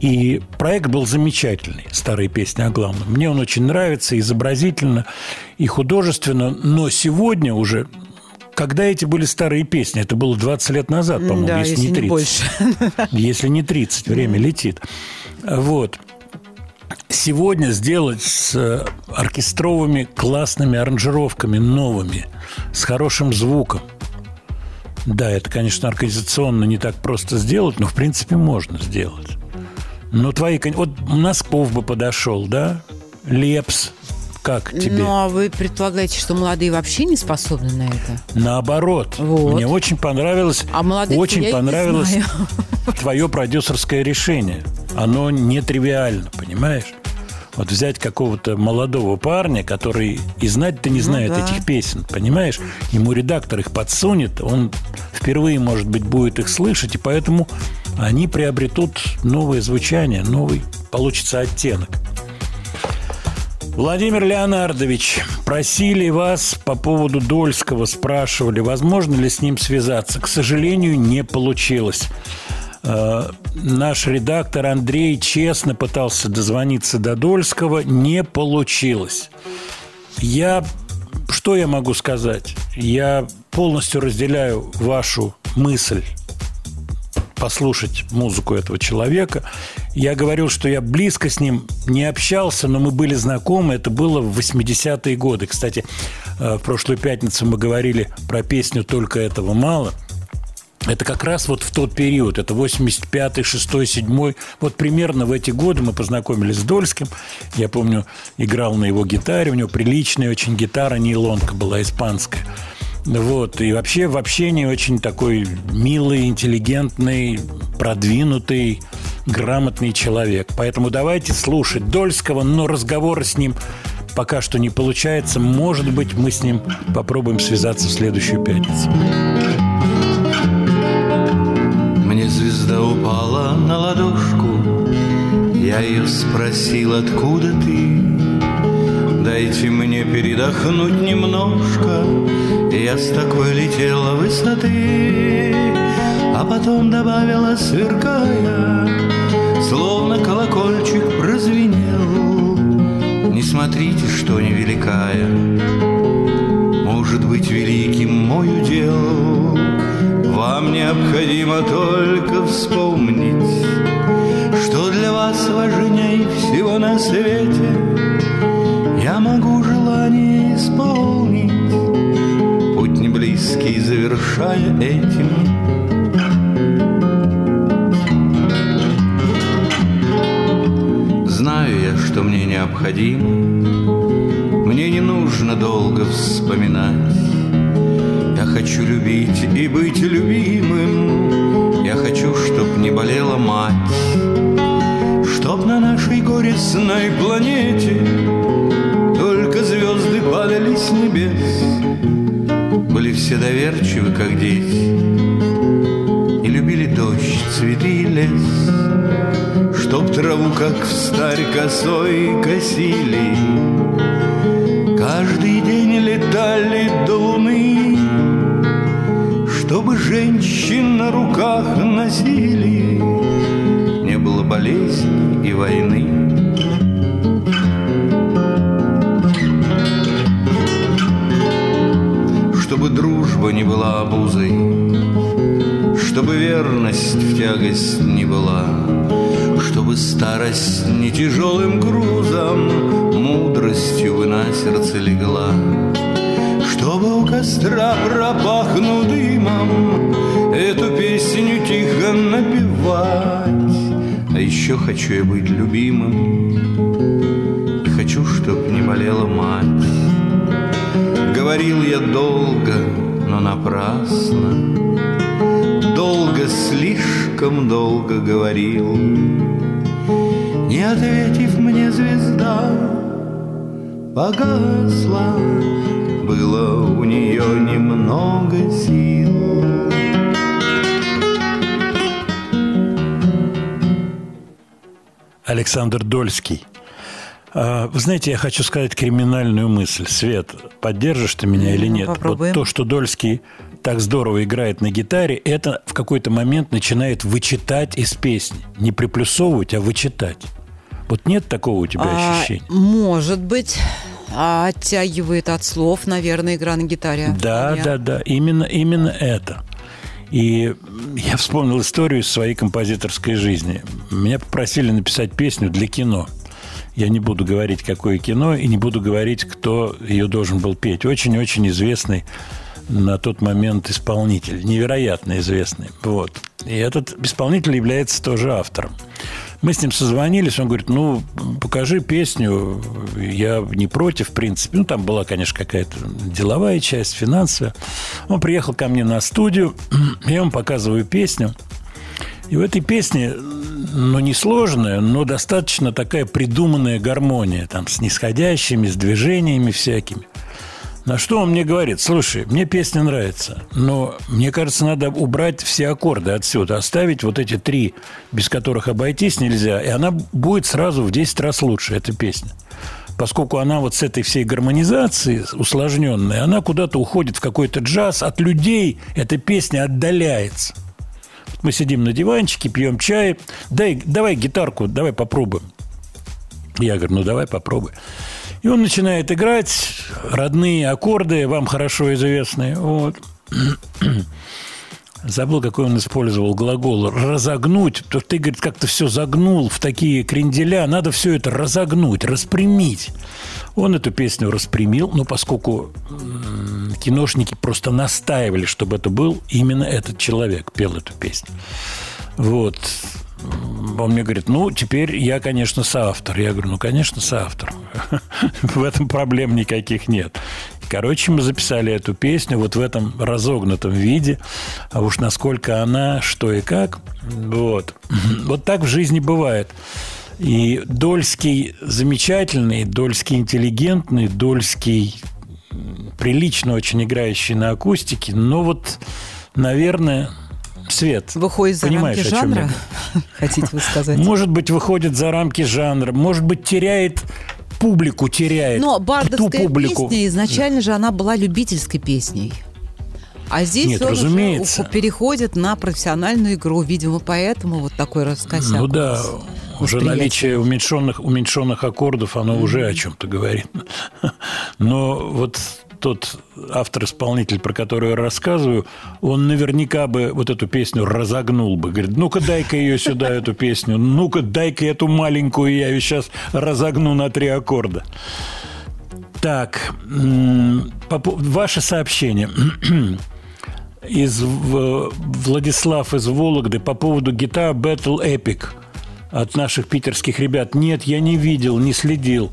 И проект был замечательный, старые песни о главном. Мне он очень нравится, изобразительно и художественно, но сегодня уже когда эти были старые песни? Это было 20 лет назад, по-моему,
Да,
если,
если
не
не
30.
больше.
Если не 30, время летит. Вот. Сегодня сделать с э, оркестровыми классными аранжировками, новыми, с хорошим звуком. Да, это, конечно, организационно не так просто сделать, но, в принципе, можно сделать. Но твои... Вот Носков бы подошел, да? Лепс. Как тебе?
Ну, а вы предполагаете, что молодые вообще не способны на это?
Наоборот.
Вот.
Мне очень понравилось,
А молодых
очень
я и не
понравилось
знаю.
твое продюсерское решение. Оно нетривиально, понимаешь? Вот взять какого-то молодого парня, который и знать-то не знает
Ну да.
этих песен, понимаешь? Ему редактор их подсунет, он впервые, может быть, будет их слышать, и поэтому они приобретут новое звучание, новый получится оттенок. Владимир Леонардович, просили вас по поводу Дольского, спрашивали, возможно ли с ним связаться. К сожалению, не получилось. Э, Наш редактор Андрей честно пытался дозвониться до Дольского, не получилось. Я, что я могу сказать? Я полностью разделяю вашу мысль послушать музыку этого человека. Я говорил, что я близко с ним не общался, но мы были знакомы. Это было в 80-е годы. Кстати, э, в прошлую пятницу мы говорили про песню «Только этого мало». Это как раз вот в тот период, это 85-й, 6-й, 7-й. Вот примерно в эти годы мы познакомились с Дольским. Я помню, играл на его гитаре, у него приличная очень гитара, нейлонка была испанская. Вот, и вообще в общении очень такой милый, интеллигентный, продвинутый, грамотный человек. Поэтому давайте слушать Дольского, но разговоры с ним пока что не получается. Может быть, мы с ним попробуем связаться в следующую пятницу.
Мне звезда упала на ладошку Я ее спросил, откуда ты Дайте мне передохнуть немножко Я с такой летела высоты А потом добавила, сверкая Словно колокольчик прозвенел. Не смотрите, что невеликая Может быть великим мой удел. Вам необходимо только вспомнить Что для вас важнее всего на свете. Я могу желание исполнить близкий, завершая этим. Знаю я, что мне необходимо. Мне не нужно долго вспоминать. Я хочу любить и быть любимым. Я хочу, чтоб не болела мать. Чтоб на нашей горестной планете все доверчивы, как дети И любили дождь, цветы и лес Чтоб траву, как в старь косой, косили. Каждый день летали до луны Чтобы женщин на руках носили. Не было болезни и войны дружба не была обузой Чтобы верность в тягость не была Чтобы старость не тяжелым грузом Мудростью бы на сердце легла Чтобы у костра пропахнул дымом Эту песню тихо напевать. А еще хочу я быть любимым хочу, чтоб не болела мать. Говорил я долго, но напрасно Долго, слишком долго говорил Не ответив мне звезда Погасла
было у нее немного сил.
Александр Дольский. А, Вы знаете, я хочу сказать криминальную мысль. Свет, поддержишь ты меня или
Ну,
нет?
попробуем.
Вот то, что Дольский так здорово играет на гитаре, это в какой-то момент начинает вычитать из песни. Не приплюсовывать, а вычитать. Вот нет такого у тебя
А,
ощущения?
может быть, а, оттягивает от слов, наверное, игра на гитаре.
Да,
Вполне.
да, да, именно, именно это. И я вспомнил историю из своей композиторской жизни. Меня попросили написать песню для кино. Я не буду говорить, какое кино, и не буду говорить, кто ее должен был петь. Очень-очень известный на тот момент исполнитель, невероятно известный. Вот. И этот исполнитель является тоже автором. Мы с ним созвонились, он говорит, ну, покажи песню, я не против, в принципе. Ну, там была, конечно, какая-то деловая часть, финансовая. Он приехал ко мне на студию, я ему показываю песню. И в этой песне, ну, несложная, но достаточно такая придуманная гармония, там, с нисходящими, с движениями всякими. На что он мне говорит, слушай, мне песня нравится, но мне кажется, надо убрать все аккорды отсюда, оставить вот эти три, без которых обойтись нельзя, и она будет сразу в 10 раз лучше, эта песня. Поскольку она вот с этой всей гармонизацией усложненной, она куда-то уходит в какой-то джаз, от людей эта песня отдаляется. Мы сидим на диванчике, пьем чай. Дай, давай гитарку, давай попробуем. Я говорю, ну давай попробуй. И он начинает играть родные аккорды, вам хорошо известные. Вот. Забыл, какой он использовал глагол «разогнуть». Что ты, говорит, как-то все загнул в такие кренделя. Надо все это разогнуть, распрямить. Он эту песню распрямил, но поскольку киношники просто настаивали, чтобы это был именно этот человек, пел эту песню. Вот. Он мне говорит, ну, теперь я, конечно, соавтор. Я говорю, ну, конечно, соавтор. В этом проблем никаких нет. Короче, мы записали эту песню вот в этом разогнутом виде. А уж насколько она, что и как. Вот. Вот так в жизни бывает. И Дольский замечательный, Дольский интеллигентный, Дольский прилично очень играющий на акустике, но вот, наверное, Свет,
Выходит за
понимаешь,
рамки жанра, хотите вы сказать?
может быть, выходит за рамки жанра, может быть, теряет публику, теряет
Но
ту публику.
песня изначально же она была любительской песней. А здесь
Нет,
он
разумеется.
уже переходит на профессиональную игру. Видимо, поэтому вот такой раскосяк.
Ну да, уже наличие уменьшенных, уменьшенных аккордов, оно уже о чем-то говорит. Но вот тот автор-исполнитель, про который я рассказываю, он наверняка бы вот эту песню разогнул бы. Говорит, ну-ка дай-ка ее сюда, эту песню. Ну-ка дай-ка эту маленькую, я ее сейчас разогну на три аккорда. Так, ваше сообщение. Из Владислав из Вологды по поводу гитар Battle Epic от наших питерских ребят. Нет, я не видел, не следил.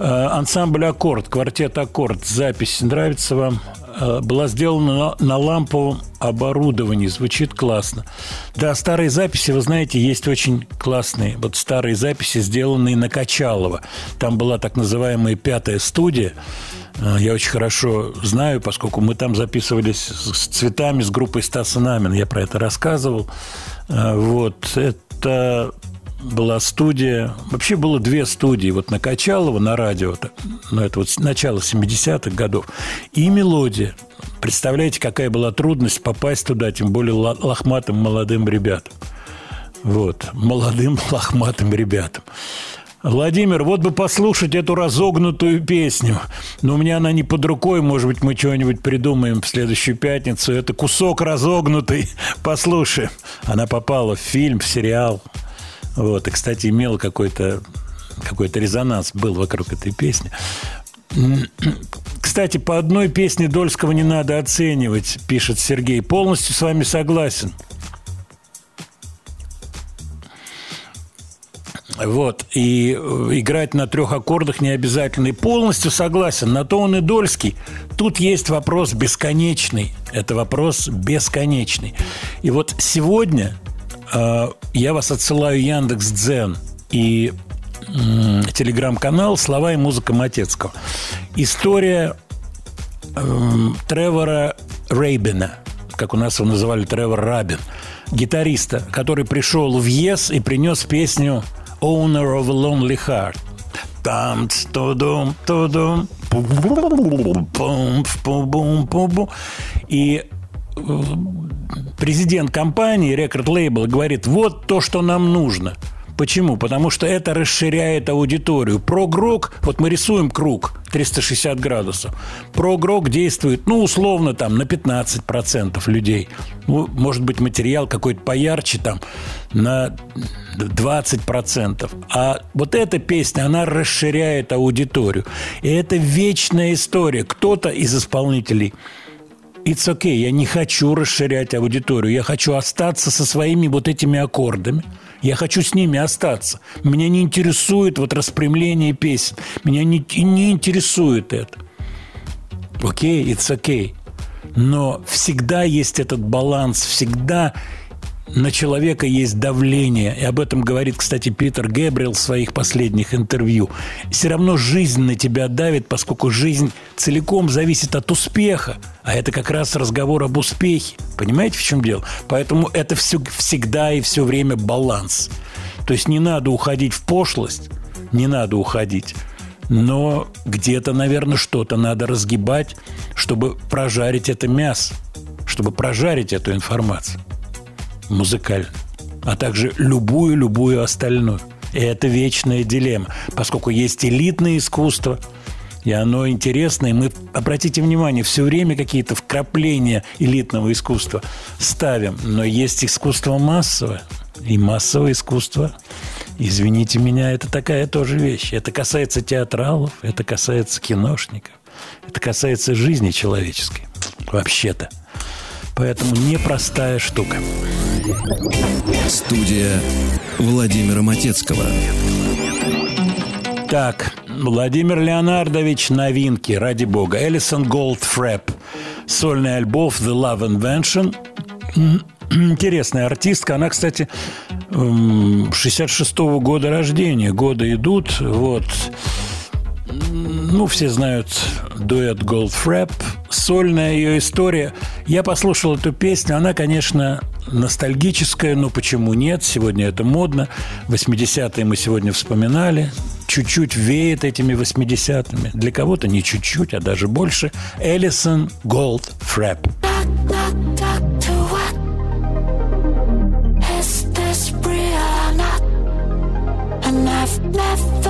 Э, Ансамбль «Аккорд», квартет «Аккорд», запись нравится вам? Э, Была сделана на, ламповом оборудовании, звучит классно. Да, старые записи, вы знаете, есть очень классные. Вот старые записи, сделанные на Качалово. Там была так называемая пятая студия. Э, Я очень хорошо знаю, поскольку мы там записывались с цветами, с группой Стаса Намин. Я про это рассказывал. Вот. Это была студия. Вообще было две студии. Вот на Качалово, на радио, ну, это вот с начала 70-х годов. И «Мелодия». Представляете, какая была трудность попасть туда, тем более лохматым молодым ребятам. Вот, молодым лохматым ребятам. Владимир, вот бы послушать эту разогнутую песню. Но у меня она не под рукой. Может быть, мы что-нибудь придумаем в следующую пятницу. Это кусок разогнутый. Послушаем. Она попала в фильм, в сериал. Вот. И, кстати, имела какой-то какой-то резонанс был вокруг этой песни. Кстати, по одной песне Дольского не надо оценивать, пишет Сергей. Полностью с вами согласен. Вот. И э, играть на трех аккордах не обязательно. И полностью согласен. На то он и Дольский. Тут есть вопрос бесконечный. Это вопрос бесконечный. И вот сегодня я вас отсылаю Яндекс Дзен и телеграм-канал «Слова и музыка Матецкого». История эм, Тревора Рейбина, как у нас его называли Тревор Рабин, гитариста, который пришел в ЕС и принес песню Owner of a Lonely Heart. Там тудум тудум и э, президент компании, рекорд-лейбл, говорит, вот то, что нам нужно. Почему? Потому что это расширяет аудиторию. Прогрок, вот мы рисуем круг 360 градусов. Прогрок действует, ну, условно, там, на 15% людей. Ну, может быть, материал какой-то поярче, там, на 20%. А вот эта песня, она расширяет аудиторию. И это вечная история. Кто-то из исполнителей It's okay, я не хочу расширять аудиторию, я хочу остаться со своими вот этими аккордами, я хочу с ними остаться. Меня не интересует вот распрямление песен, меня не, не интересует это. Окей, okay, it's okay. Но всегда есть этот баланс, всегда на человека есть давление. И об этом говорит, кстати, Питер Гэбриэл в своих последних интервью. Все равно жизнь на тебя давит, поскольку жизнь целиком зависит от успеха. А это как раз разговор об успехе. Понимаете, в чем дело? Поэтому это все, всегда и все время баланс. То есть не надо уходить в пошлость, не надо уходить. Но где-то, наверное, что-то надо разгибать, чтобы прожарить это мясо, чтобы прожарить эту информацию музыкальную, а также любую-любую остальную. И это вечная дилемма, поскольку есть элитное искусство, и оно интересное. Мы, обратите внимание, все время какие-то вкрапления элитного искусства ставим. Но есть искусство массовое. И массовое искусство, извините меня, это такая тоже вещь. Это касается театралов, это касается киношников, это касается жизни человеческой. Вообще-то. Поэтому непростая штука.
Студия Владимира Матецкого.
Так, Владимир Леонардович, новинки, ради бога. Элисон Голдфрэп, сольный альбом The Love Invention. Интересная артистка. Она, кстати, 66-го года рождения. Годы идут. Вот. Ну, все знают дуэт Голдфрэп. Сольная ее история. Я послушал эту песню. Она, конечно, ностальгическая, но почему нет? Сегодня это модно. 80-е мы сегодня вспоминали. Чуть-чуть веет этими 80-ми. Для кого-то не чуть-чуть, а даже больше. Элисон Голд Фрэп.
And I've never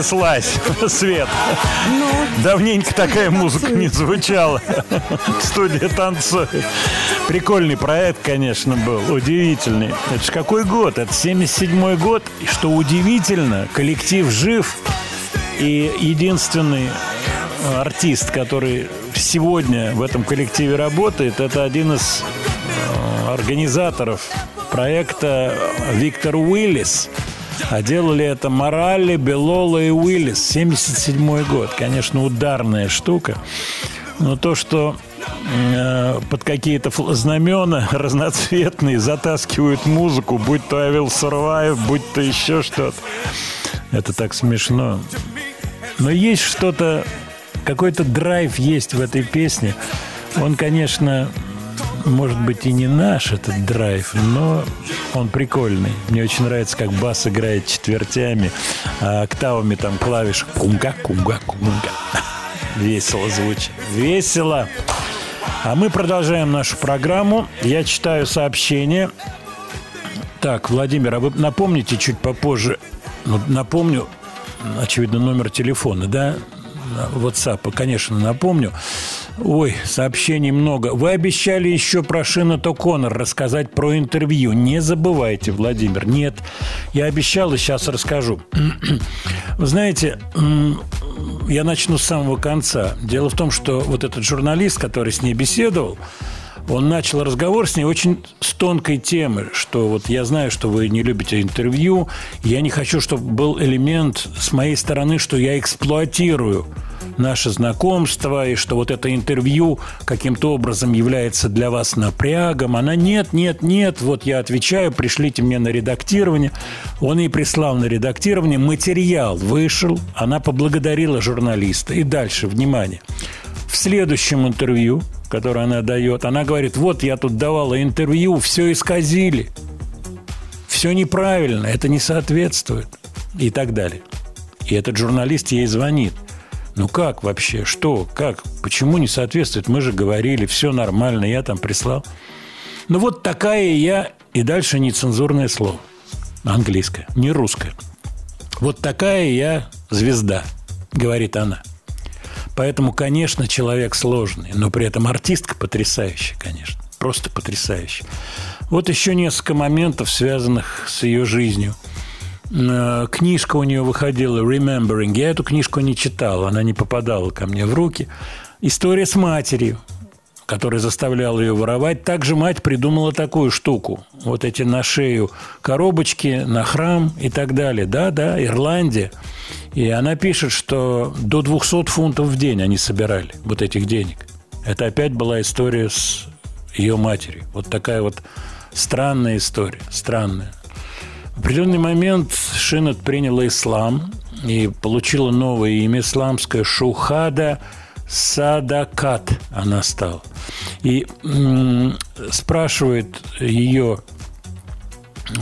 понеслась, Свет. Давненько такая музыка не звучала. Студия танцует. Прикольный проект, конечно, был. Удивительный. Это ж какой год? Это 77 год. И что удивительно, коллектив жив. И единственный э, артист, который сегодня в этом коллективе работает, это один из э, организаторов проекта Виктор Уиллис. А делали это Морали, Белола и Уиллис. 77 год. Конечно, ударная штука. Но то, что э, под какие-то знамена разноцветные затаскивают музыку, будь то Will Survive, будь то еще что-то. Это так смешно. Но есть что-то, какой-то драйв есть в этой песне. Он, конечно, может быть и не наш этот драйв, но он прикольный. Мне очень нравится, как бас играет четвертями, а октавами там клавиш кунга, кунга, кунга. Весело звучит. Весело. А мы продолжаем нашу программу. Я читаю сообщение. Так, Владимир, а вы напомните чуть попозже, ну, напомню, очевидно, номер телефона, да? WhatsApp, конечно, напомню. Ой, сообщений много. Вы обещали еще про Шина Токонор рассказать про интервью. Не забывайте, Владимир. Нет, я обещал и сейчас расскажу. Вы знаете, я начну с самого конца. Дело в том, что вот этот журналист, который с ней беседовал, он начал разговор с ней очень с тонкой темы, что вот я знаю, что вы не любите интервью, я не хочу, чтобы был элемент с моей стороны, что я эксплуатирую наше знакомство, и что вот это интервью каким-то образом является для вас напрягом. Она нет, нет, нет, вот я отвечаю, пришлите мне на редактирование. Он ей прислал на редактирование, материал вышел, она поблагодарила журналиста. И дальше, внимание, в следующем интервью, которое она дает, она говорит, вот я тут давала интервью, все исказили, все неправильно, это не соответствует и так далее. И этот журналист ей звонит. Ну как вообще? Что? Как? Почему не соответствует? Мы же говорили, все нормально, я там прислал. Ну вот такая я, и дальше нецензурное слово. Английское, не русское. Вот такая я звезда, говорит она. Поэтому, конечно, человек сложный, но при этом артистка потрясающая, конечно. Просто потрясающая. Вот еще несколько моментов, связанных с ее жизнью. Э, Книжка у нее выходила «Remembering». Я эту книжку не читал, она не попадала ко мне в руки. История с матерью, которая заставляла ее воровать. Также мать придумала такую штуку. Вот эти на шею коробочки, на храм и так далее. Да, да, Ирландия. И она пишет, что до 200 фунтов в день они собирали вот этих денег. Это опять была история с ее матерью. Вот такая вот странная история, странная. В определенный момент Шинат приняла ислам и получила новое имя исламское Шухада Садакат она стала. И м, спрашивает ее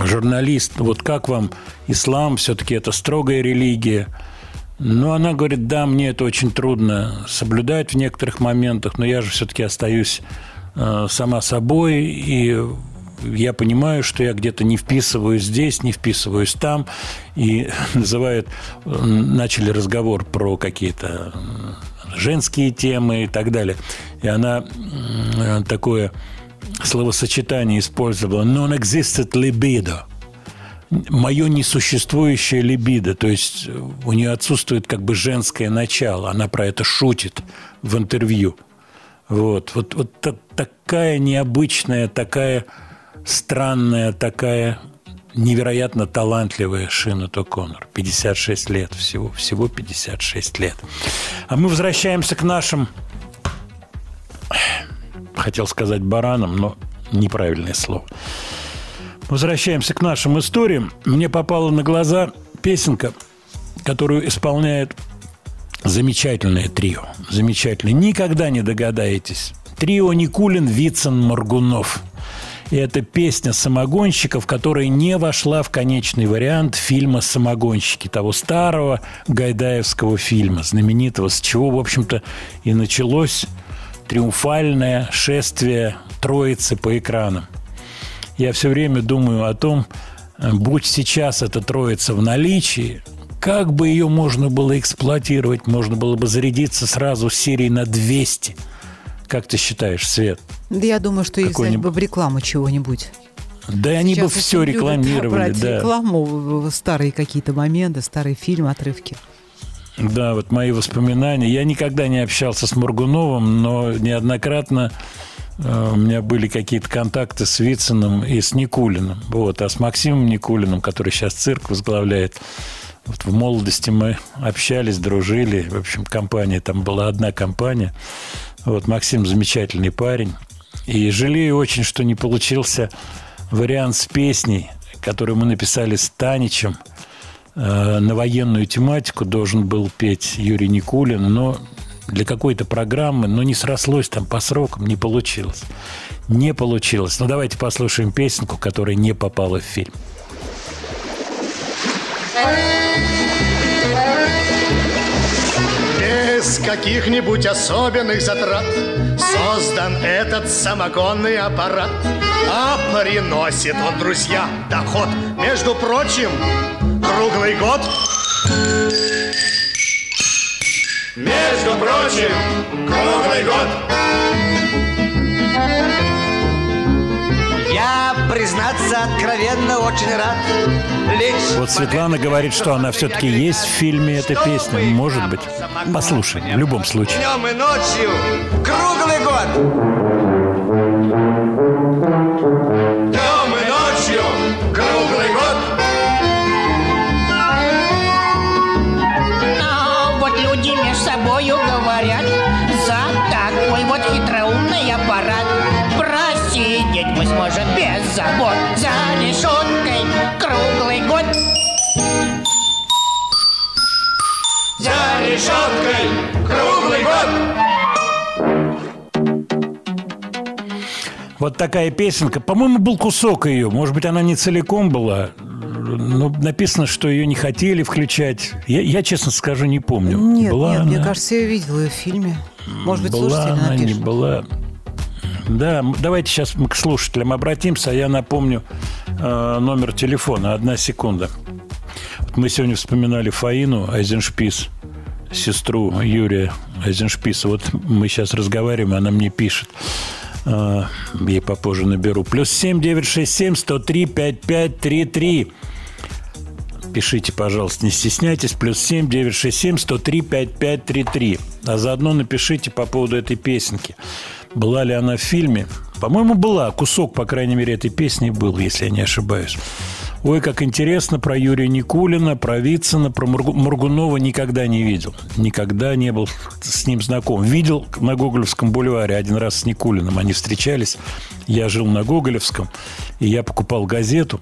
журналист, вот как вам ислам, все-таки это строгая религия. Но она говорит, да, мне это очень трудно соблюдать в некоторых моментах, но я же все-таки остаюсь э, сама собой, и я понимаю, что я где-то не вписываюсь здесь, не вписываюсь там, и называют, э, начали разговор про какие-то э, женские темы и так далее. И она м, такое словосочетание использовала «non-existent libido», мое несуществующее либидо, то есть у нее отсутствует как бы женское начало, она про это шутит в интервью. Вот, вот, вот та- такая необычная, такая странная, такая невероятно талантливая Шина То'Коннор. 56 лет всего, всего 56 лет. А мы возвращаемся к нашим, хотел сказать баранам, но неправильное слово. Возвращаемся к нашим историям. Мне попала на глаза песенка, которую исполняет замечательное трио. Замечательное. Никогда не догадаетесь. Трио Никулин, Вицин, Моргунов. И это песня самогонщиков, которая не вошла в конечный вариант фильма «Самогонщики», того старого гайдаевского фильма, знаменитого, с чего, в общем-то, и началось триумфальное шествие троицы по экранам. Я все время думаю о том, э, будь сейчас эта троица в наличии, как бы ее можно было эксплуатировать, можно было бы зарядиться сразу серии на 200. Как ты считаешь, Свет?
Да я думаю, что их взяли бы в рекламу чего-нибудь.
Да и они бы
Сейчас
все рекламировали, да.
рекламу, старые какие-то моменты, старые фильмы, отрывки.
Да, вот мои воспоминания. Я никогда не общался с Моргуновым, но неоднократно у меня были какие-то контакты с Вициным и с Никулиным. Вот. А с Максимом Никулиным, который сейчас цирк возглавляет, вот в молодости мы общались, дружили. В общем, компания, там была одна компания. Вот Максим замечательный парень. И жалею очень, что не получился вариант с песней, которую мы написали с Таничем – э, на военную тематику должен был петь Юрий Никулин, но для какой-то программы, но не срослось там по срокам, не получилось. Не получилось. Ну, давайте послушаем песенку, которая не попала в фильм.
Без каких-нибудь особенных затрат Создан этот самогонный аппарат А приносит он, друзья, доход Между прочим, круглый год Между прочим, круглый год
Я, признаться, откровенно очень рад Лишь
Вот Светлана говорит, что она все-таки есть в фильме эта песня. Может быть. Послушаем, в любом случае.
Днем и ночью круглый год
решеткой, круглый год
Вот такая песенка. По-моему, был кусок ее. Может быть, она не целиком была. Но написано, что ее не хотели включать. Я, я, честно скажу, не помню.
Нет,
была
нет,
она,
мне кажется, я видела ее в фильме. Может быть,
была
слушатели
она, не
напишут.
была. Да, давайте сейчас мы к слушателям обратимся, а я напомню э, номер телефона. Одна секунда. Вот мы сегодня вспоминали Фаину Айзеншпис, сестру Юрия Эйзеншписа. Вот мы сейчас разговариваем, она мне пишет. А, Я попозже наберу. Плюс семь девять шесть семь сто три пять пять три три. Пишите, пожалуйста, не стесняйтесь. Плюс семь девять шесть семь сто три пять пять три три. А заодно напишите по поводу этой песенки. Была ли она в фильме? По-моему, была. Кусок, по крайней мере, этой песни был, если я не ошибаюсь. Ой, как интересно про Юрия Никулина, про Вицина, про Мургунова никогда не видел. Никогда не был с ним знаком. Видел на Гоголевском бульваре один раз с Никулиным. Они встречались. Я жил на Гоголевском, и я покупал газету.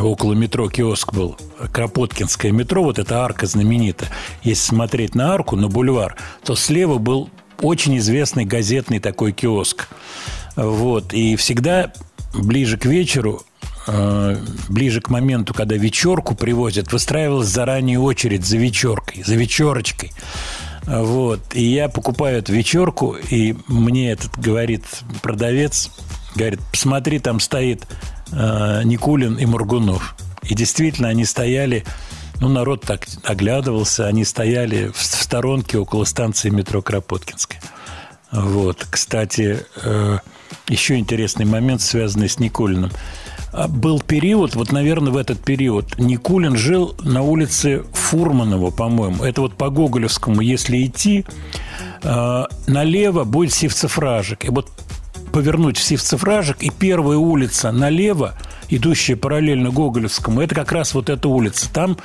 Около метро киоск был. Кропоткинское метро, вот эта арка знаменитая. Если смотреть на арку, на бульвар, то слева был очень известный газетный такой киоск. Вот. И всегда ближе к вечеру ближе к моменту, когда вечерку привозят, выстраивалась заранее очередь за вечеркой, за вечерочкой. Вот. И я покупаю эту вечерку, и мне этот говорит продавец, говорит, посмотри, там стоит э, Никулин и Мургунов. И действительно, они стояли, ну, народ так оглядывался, они стояли в, в сторонке около станции метро Кропоткинская. Вот. Кстати, э, еще интересный момент, связанный с Никулиным. А Был период, вот, наверное, в этот период Никулин жил на улице Фурманова, по-моему. Это вот по Гоголевскому, если идти, э, налево будет Сивцефражик. И вот повернуть в Сивцефражик, и первая улица налево, идущая параллельно Гоголевскому, это как раз вот эта улица. Там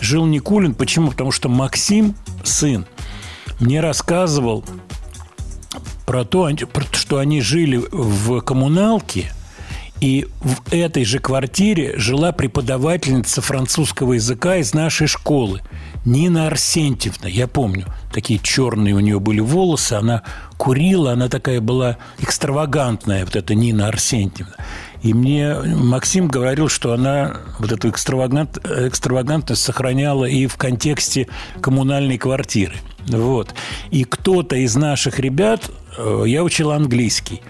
жил Никулин. Почему? Потому что Максим, сын, мне рассказывал про то, что они жили в коммуналке, и в этой же квартире жила преподавательница французского языка из нашей школы. Нина Арсентьевна, я помню, такие черные у нее были волосы, она курила, она такая была экстравагантная, вот эта Нина Арсентьевна. И мне Максим говорил, что она вот эту экстравагант, экстравагантность сохраняла и в контексте коммунальной квартиры. Вот. И кто-то из наших ребят, э, я учил английский,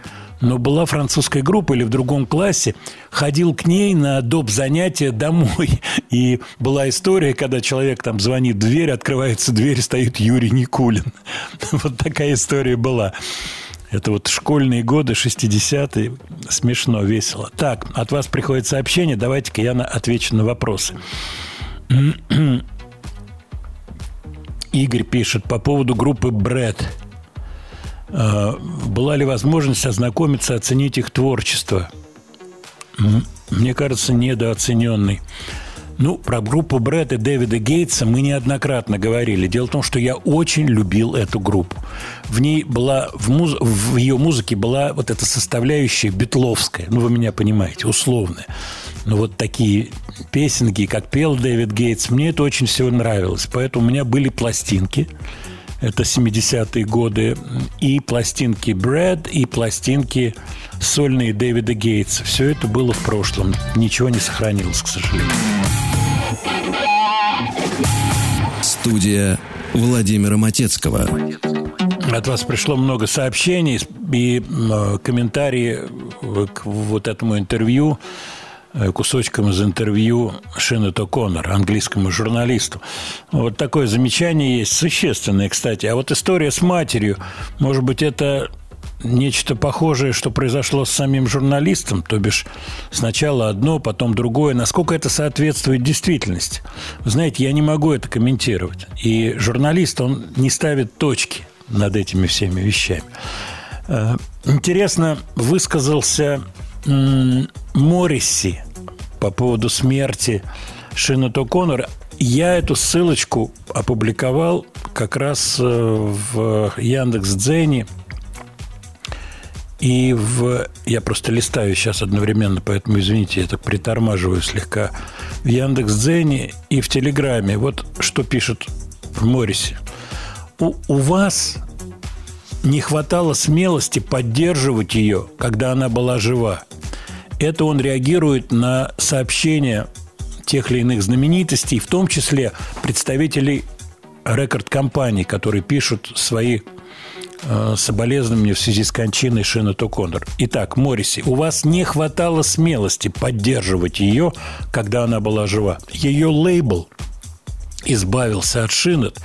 но была французская группа или в другом классе, ходил к ней на доп. занятия домой. И была история, когда человек там звонит в дверь, открывается дверь, стоит Юрий Никулин. Вот такая история была. Это вот школьные годы, 60-е. Смешно, весело. Так, от вас приходит сообщение. Давайте-ка я отвечу на вопросы. Игорь пишет по поводу группы Брэд. Э, Была ли возможность ознакомиться, оценить их творчество? Мне кажется, недооцененный. Ну, про группу Брэд и Дэвида Гейтса мы неоднократно говорили. Дело в том, что я очень любил эту группу. В ней была, в, муз- в ее музыке была вот эта составляющая битловская, ну, вы меня понимаете, условная. Ну, вот такие песенки, как пел Дэвид Гейтс, мне это очень всего нравилось. Поэтому у меня были пластинки, это 70-е годы, и пластинки Брэд, и пластинки сольные Дэвида Гейтса. Все это было в прошлом. Ничего не сохранилось, к сожалению.
Студия Владимира Матецкого.
От вас пришло много сообщений и э, комментарии э, к вот этому интервью, э, кусочкам из интервью Шина Коннор, английскому журналисту. Вот такое замечание есть, существенное, кстати. А вот история с матерью, может быть, это нечто похожее, что произошло с самим журналистом, то бишь сначала одно, потом другое. Насколько это соответствует действительности? Вы знаете, я не могу это комментировать. И журналист, он не ставит точки над этими всеми вещами. Э, Интересно высказался Морриси по поводу смерти Шина Коннора. Я эту ссылочку опубликовал как раз э, в Яндекс.Дзене и в... Я просто листаю сейчас одновременно, поэтому, извините, я так притормаживаю слегка. В Яндекс.Дзене и в Телеграме. Вот что пишет в Моррисе. У, у вас не хватало смелости поддерживать ее, когда она была жива. Это он реагирует на сообщения тех или иных знаменитостей, в том числе представителей рекорд-компаний, которые пишут свои э, соболезнования в связи с кончиной Шина Коннор. Итак, Морриси, у вас не хватало смелости поддерживать ее, когда она была жива. Ее лейбл избавился от Шинет,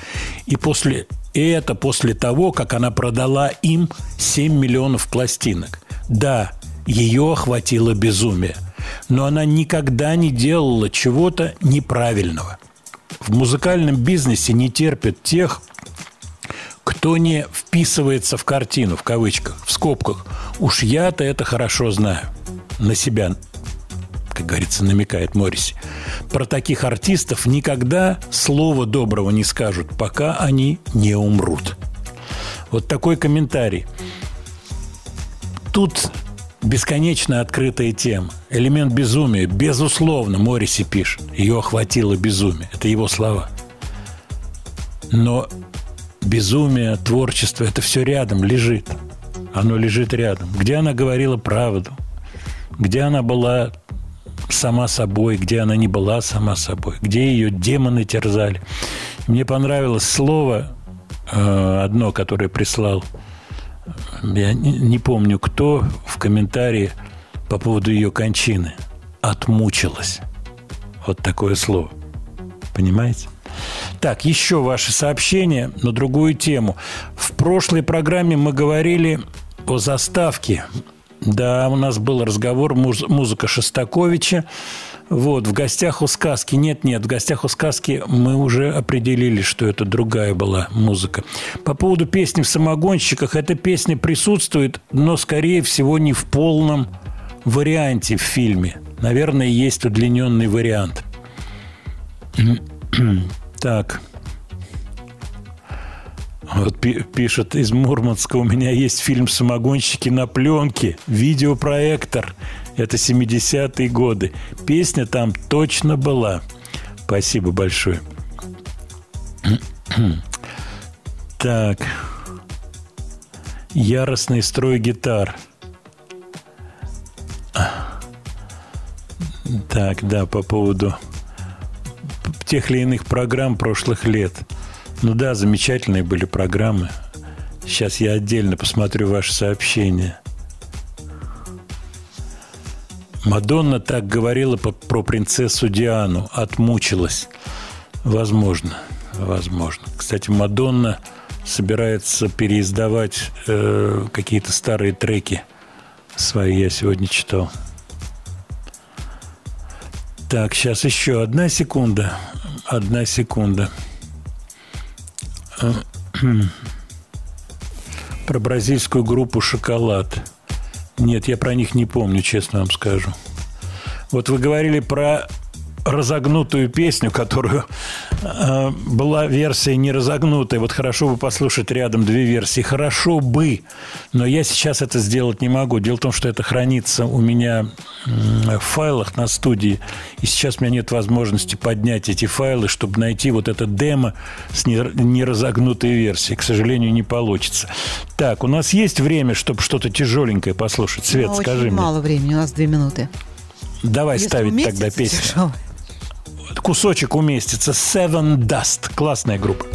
и после И это после того, как она продала им 7 миллионов пластинок. Да, ее охватило безумие. Но она никогда не делала чего-то неправильного. В музыкальном бизнесе не терпят тех, кто не вписывается в картину, в кавычках, в скобках. Уж я-то это хорошо знаю. На себя, как говорится, намекает Морриси. Про таких артистов никогда слова доброго не скажут, пока они не умрут. Вот такой комментарий. Тут бесконечно открытая тема. Элемент безумия, безусловно, Морриси пишет. Ее охватило безумие. Это его слова. Но безумие, творчество, это все рядом лежит. Оно лежит рядом. Где она говорила правду? Где она была сама собой? Где она не была сама собой? Где ее демоны терзали? Мне понравилось слово э, одно, которое прислал я не, помню кто, в комментарии по поводу ее кончины. Отмучилась. Вот такое слово. Понимаете? Так, еще ваши сообщения на другую тему. В прошлой программе мы говорили о заставке. Да, у нас был разговор муз- музыка Шостаковича. Вот, в гостях у сказки. Нет, нет, в гостях у сказки мы уже определили, что это другая была музыка. По поводу песни в самогонщиках, эта песня присутствует, но, скорее всего, не в полном варианте в фильме. Наверное, есть удлиненный вариант. Так. Вот пи- пишет из Мурманска, у меня есть фильм «Самогонщики на пленке», видеопроектор. Это 70-е годы. Песня там точно была. Спасибо большое. Так. Яростный строй гитар. Так, да, по поводу тех или иных программ прошлых лет. Ну да, замечательные были программы. Сейчас я отдельно посмотрю ваши сообщения. Мадонна так говорила про принцессу Диану, отмучилась. Возможно, возможно. Кстати, Мадонна собирается переиздавать э, какие-то старые треки свои, я сегодня читал. Так, сейчас еще одна секунда. Одна секунда. Про бразильскую группу «Шоколад». Нет, я про них не помню, честно вам скажу. Вот вы говорили про разогнутую песню, которую э, была версия не разогнутая. Вот хорошо бы послушать рядом две версии. Хорошо бы, но я сейчас это сделать не могу. Дело в том, что это хранится у меня в файлах на студии, и сейчас у меня нет возможности поднять эти файлы, чтобы найти вот это демо с не- неразогнутой версией. К сожалению, не получится. Так, у нас есть время, чтобы что-то тяжеленькое послушать. Свет,
Но
скажи
очень
мне.
мало времени, у нас две минуты.
Давай
Если
ставить тогда песню.
тяжело.
Кусочек уместится. Seven Dust. Классная группа.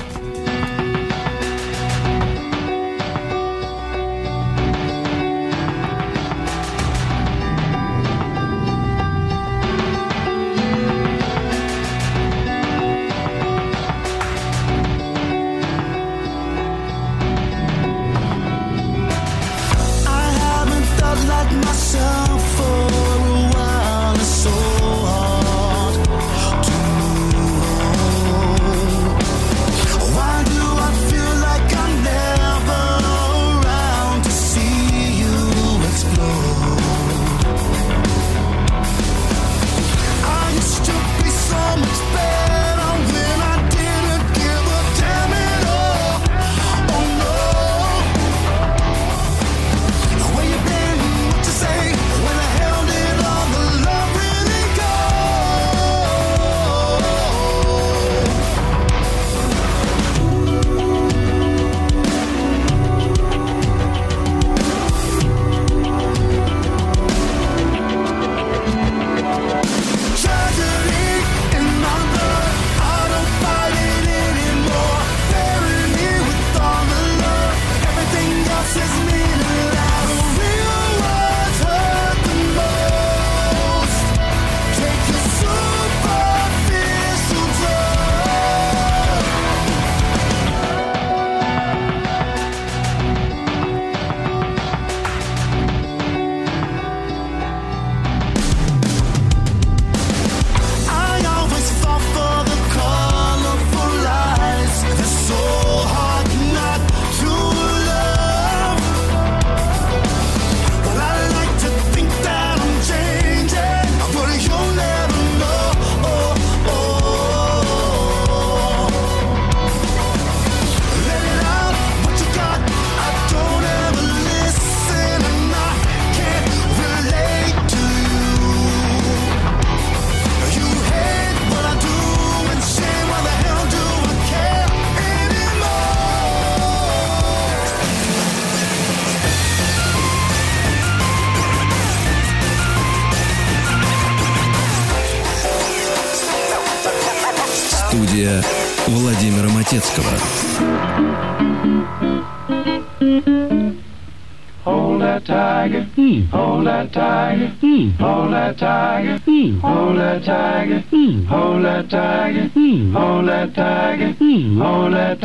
Hold that tiger, mm. hold that tiger, mm. hold that tiger, mm. hold that.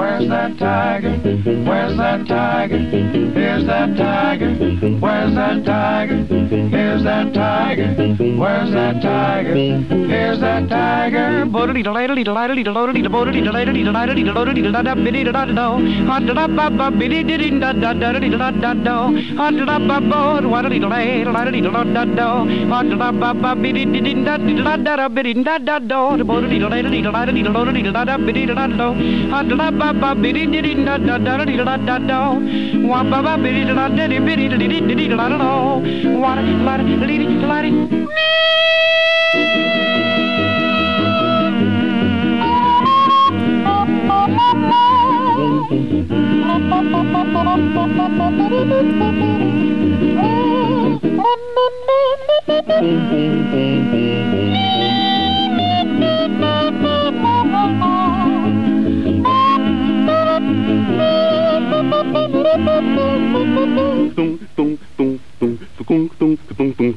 Where's that tiger?
Where's that tiger? Here's that tiger. Where's that tiger? Here's that tiger. Where's that tiger? Here's that tiger. Bodily delighted, delighted, delighted, bodily delighted, delighted, delighted, delighted, biddy da da do. Hot da ba ba biddy diddy da da da da da da do. Hot da ba ba wadily delighted, delighted, da da do. Hot da ba ba biddy diddy da da da da biddy da da do. Bodily delighted, delighted, delighted, da da biddy da da do. Hot da ba ba biddy diddy da da da da da da da wa ba ba biddy da da diddy biddy diddy diddy da da da wa la diddy la diddy Thank.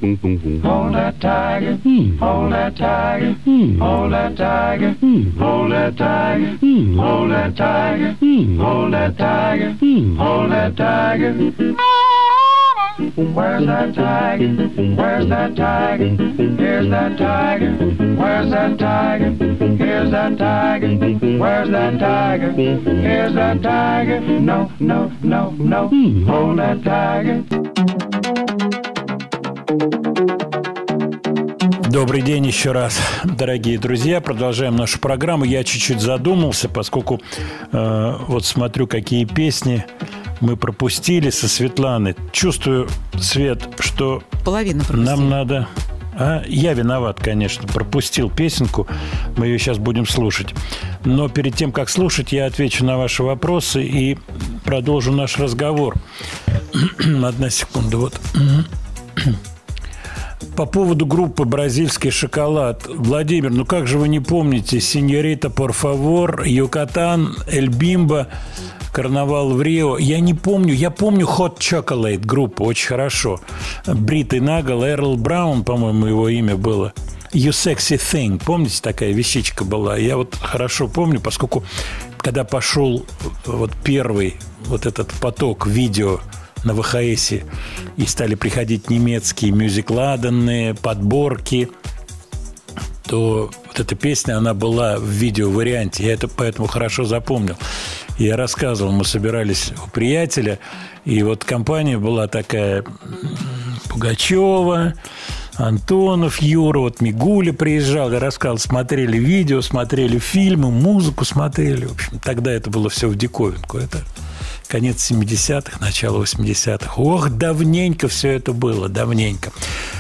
Hold that tiger, hold that tiger, hold that tiger, hold that tiger, hold that tiger, hold that tiger, hold that tiger. Where's that tiger? Where's that tiger? Here's that tiger. Where's that tiger? Here's that tiger. Where's that tiger? Here's that tiger. No, no, no, no. Hold that tiger.
Добрый день еще раз, дорогие друзья. Продолжаем нашу программу. Я чуть-чуть задумался, поскольку э, вот смотрю, какие песни мы пропустили со Светланы. Чувствую, Свет, что
Половину
нам надо... А, я виноват, конечно, пропустил песенку. Мы ее сейчас будем слушать. Но перед тем, как слушать, я отвечу на ваши вопросы и продолжу наш разговор. Одна секунда, вот. По поводу группы «Бразильский шоколад». Владимир, ну как же вы не помните «Синьорита Порфавор», «Юкатан», «Эль Бимба», «Карнавал в Рио». Я не помню. Я помню «Hot Chocolate» группу очень хорошо. Бритый Нагл, Эрл Браун, по-моему, его имя было. You Sexy Thing. Помните, такая вещичка была? Я вот хорошо помню, поскольку когда пошел вот первый вот этот поток видео на ВХС, и стали приходить немецкие мюзикладанные, подборки, то вот эта песня, она была в видео-варианте. Я это поэтому хорошо запомнил. Я рассказывал, мы собирались у приятеля, и вот компания была такая Пугачева, Антонов, Юра, вот Мигуля приезжал, я рассказывал, смотрели видео, смотрели фильмы, музыку смотрели. В общем, тогда это было все в диковинку. Это конец 70-х, начало 80-х. Ох, давненько все это было, давненько.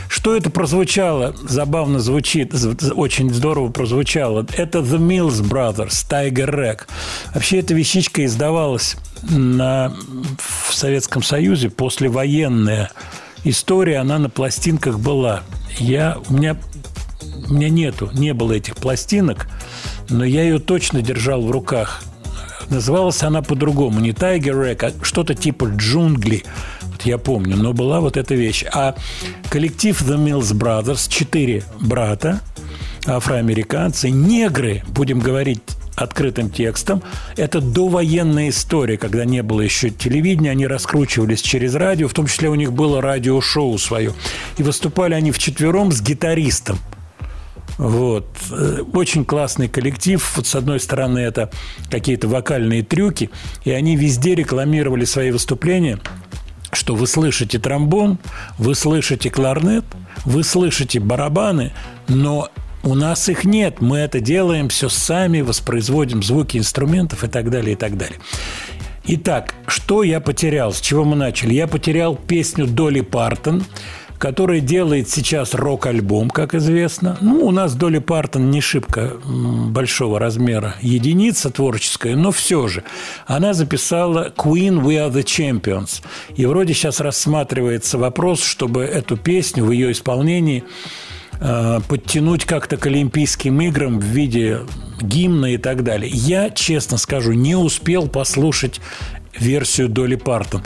Что это прозвучало? Забавно звучит, очень здорово прозвучало. Это The Mills Brothers, Tiger Rack. Вообще эта вещичка издавалась на, в Советском Союзе послевоенная история, она на пластинках была. Я, у меня у меня нету, не было этих пластинок, но я ее точно держал в руках. Называлась она по-другому, не Tiger Rack, а что-то типа джунгли. Вот я помню, но была вот эта вещь. А коллектив The Mills Brothers, четыре брата, афроамериканцы, негры, будем говорить открытым текстом. Это довоенная история, когда не было еще телевидения, они раскручивались через радио, в том числе у них было радиошоу свое. И выступали они вчетвером с гитаристом. Вот. Очень классный коллектив. Вот с одной стороны, это какие-то вокальные трюки, и они везде рекламировали свои выступления что вы слышите тромбон, вы слышите кларнет, вы слышите барабаны, но у нас их нет. Мы это делаем все сами, воспроизводим звуки инструментов и так далее, и так далее. Итак, что я потерял? С чего мы начали? Я потерял песню Доли Партон – который делает сейчас рок-альбом, как известно. Ну, у нас Доли Партон не шибко большого размера единица творческая, но все же. Она записала «Queen, we are the champions». И вроде сейчас рассматривается вопрос, чтобы эту песню в ее исполнении э, подтянуть как-то к Олимпийским играм в виде гимна и так далее. Я, честно скажу, не успел послушать версию Доли Партон.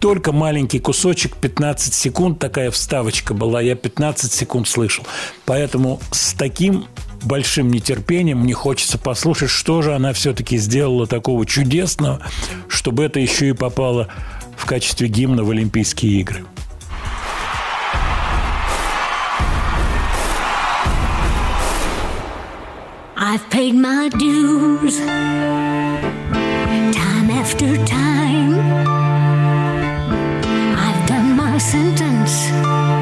Только маленький кусочек, 15 секунд, такая вставочка была, я 15 секунд слышал. Поэтому с таким большим нетерпением мне хочется послушать, что же она все-таки сделала такого чудесного, чтобы это еще и попало в качестве гимна в Олимпийские игры.
I've paid my dues time after time. sentence.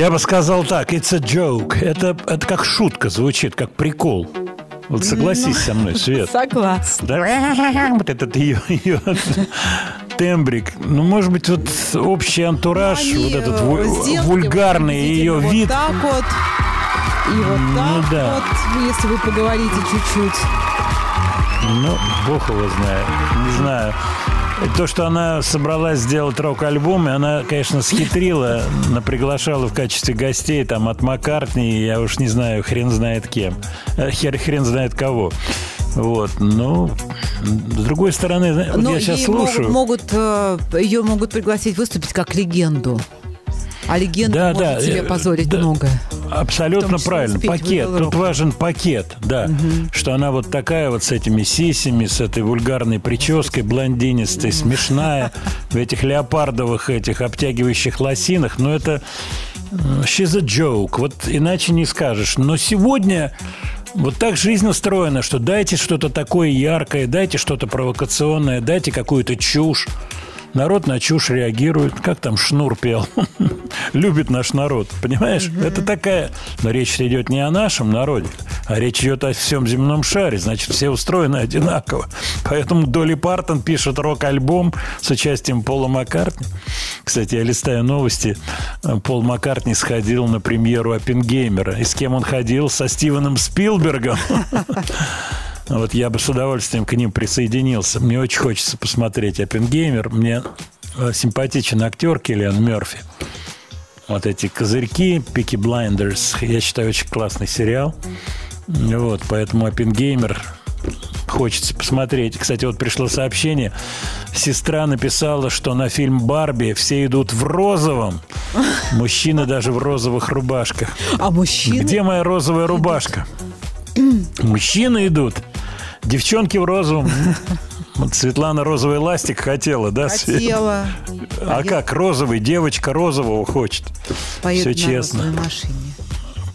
Я бы сказал так, it's a joke. Это, это как шутка звучит, как прикол. Вот согласись со мной, Свет.
Согласна.
Да? Вот этот ее, ее тембрик. Ну, может быть, вот общий антураж, вот этот
Сделки
вульгарный ее
вот
вид.
так вот. И вот
Ну
так
да.
вот, если вы поговорите чуть-чуть.
Ну, бог его знает. Не знаю. То, что она собралась сделать рок-альбом, и она, конечно, схитрила, приглашала в качестве гостей там от Маккартни, я уж не знаю, хрен знает кем, Э, хер, хрен знает кого. Вот, но с другой стороны, вот
Но
я сейчас
ей
слушаю.
Могут, могут, э, ее могут пригласить выступить как легенду. А легенда
Да,
может
да,
себе
э,
позволить
да.
многое.
Абсолютно правильно. Пакет. Тут важен пакет, да. Что она вот такая вот с этими сисями, с этой вульгарной прической, блондинистой, смешная, в этих леопардовых этих обтягивающих лосинах. Но это she's a joke. Вот иначе не скажешь. Но сегодня вот так жизнь устроена, что дайте что-то такое яркое, дайте что-то провокационное, дайте какую-то чушь. Народ на чушь реагирует. Как там Шнур пел? Любит наш народ. Понимаешь? Это такая... Но речь идет не о нашем народе, а речь идет о всем земном шаре. Значит, все устроены одинаково. Поэтому Долли Партон пишет рок-альбом с участием Пола Маккартни. Кстати, я листаю новости. Пол Маккартни сходил на премьеру Оппенгеймера. И с кем он ходил? Со Стивеном Спилбергом. Вот я бы с удовольствием к ним присоединился. Мне очень хочется посмотреть Оппенгеймер. Мне э, симпатичен актер Киллиан Мерфи. Вот эти козырьки, Peaky Blinders, я считаю, очень классный сериал. Вот, поэтому Оппенгеймер хочется посмотреть. Кстати, вот пришло сообщение. Сестра написала, что на фильм «Барби» все идут в розовом. Мужчины даже в розовых рубашках.
А мужчины?
Где моя розовая рубашка? Мужчины идут. Девчонки в розовом. Светлана розовый ластик хотела, да?
Хотела.
А как розовый? Девочка розового хочет.
Поеду
Все
на
честно.
розовой машине.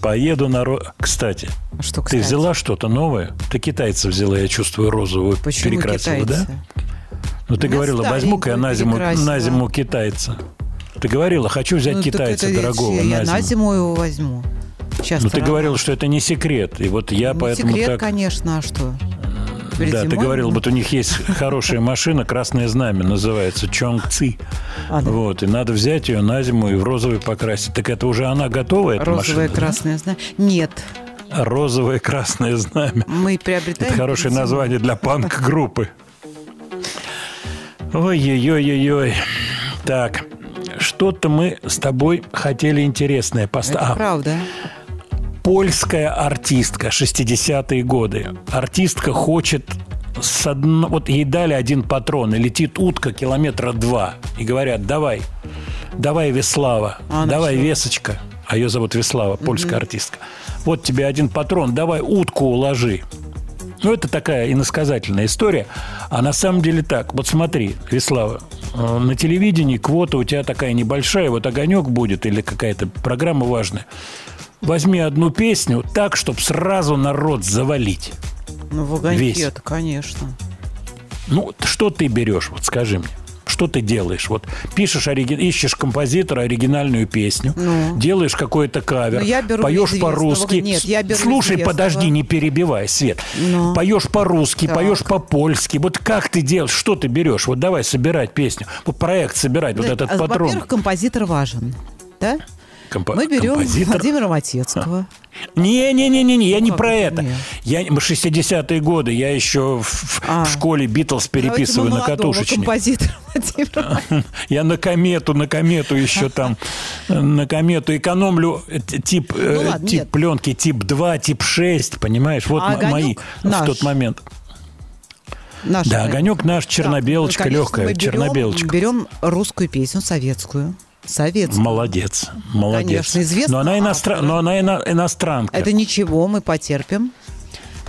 Поеду на... Кстати,
Что,
ты
кстати?
взяла что-то новое? Ты китайца взяла, я чувствую, розовую.
Почему
перекрасила,
китайцы?
да? Ну, ты
меня
говорила, возьму-ка я на зиму, на зиму китайца. Ты говорила, хочу взять
Ну,
китайца
это
дорогого
Я
на
на
зиму.
зиму его возьму. Сейчас
Ну, ты говорила, что это не секрет. И вот я поэтому
секрет,
так...
конечно, а что? Перед
Да, ты
зимой
говорил,
мы-
вот у них есть хорошая машина, красное знамя, называется Чонг Ци.
А, да.
Вот, и надо взять ее на зиму и в розовый покрасить. Так это уже она готова, эта
Розовое,
машина? да?
красное знамя. Нет,
Розовое красное знамя.
мы приобретаем...
Это хорошее название для панк-группы. Ой-ой-ой-ой-ой. Так, что-то мы с тобой хотели интересное
Это
поставить.
правда.
Польская артистка 60-е годы. Артистка хочет с одно... Вот ей дали один патрон, и летит утка километра два. И говорят, давай, давай, Веслава,
А
давай,
что?
Весочка. А ее зовут Веслава, польская артистка. Вот тебе один патрон, давай утку уложи. Ну, это такая иносказательная история. А на самом деле так. Вот смотри, Веслава, э, на телевидении квота у тебя такая небольшая, вот огонек будет или какая-то программа важная. Возьми одну песню так, чтобы сразу народ завалить.
Ну, это, конечно.
Ну, что ты берешь, вот скажи мне. Что ты делаешь? Вот пишешь, ориги- ищешь композитора оригинальную песню,
Ну.
делаешь какой-то кавер,
Ну, я беру
поешь по-русски.
Нет, я беру
Слушай,
известного.
подожди, не перебивай, Свет.
Ну.
Поешь по-русски,
Так.
поешь по-польски. Вот как ты делаешь? Что ты берешь? Вот давай собирать песню. Вот проект собирать, вот
Ну,
этот
а,
патрон.
Во-первых, композитор важен. Да?
Компо-
Мы берем
композитор.
Владимира Матецкого.
Не-не-не-не, я не про
это?
Я, мы 60-е годы, я еще в,
А.
в школе Битлз переписываю на катушечник. Я на комету, на комету еще там, на комету экономлю э, тип, э,
Ну ладно,
тип
нет.
пленки тип 2, тип 6, понимаешь? Вот
А
мои
«Огонек»
в
наш.
тот момент.
Наш,
Да, огонек наш, чернобелочка,
ну, конечно,
легкая,
мы берем-
чернобелочка.
Берем русскую песню советскую. Советскую.
Молодец, молодец.
Конечно, известного
но она, иностра-
автора.
но она ино- иностранка.
Это ничего, мы потерпим.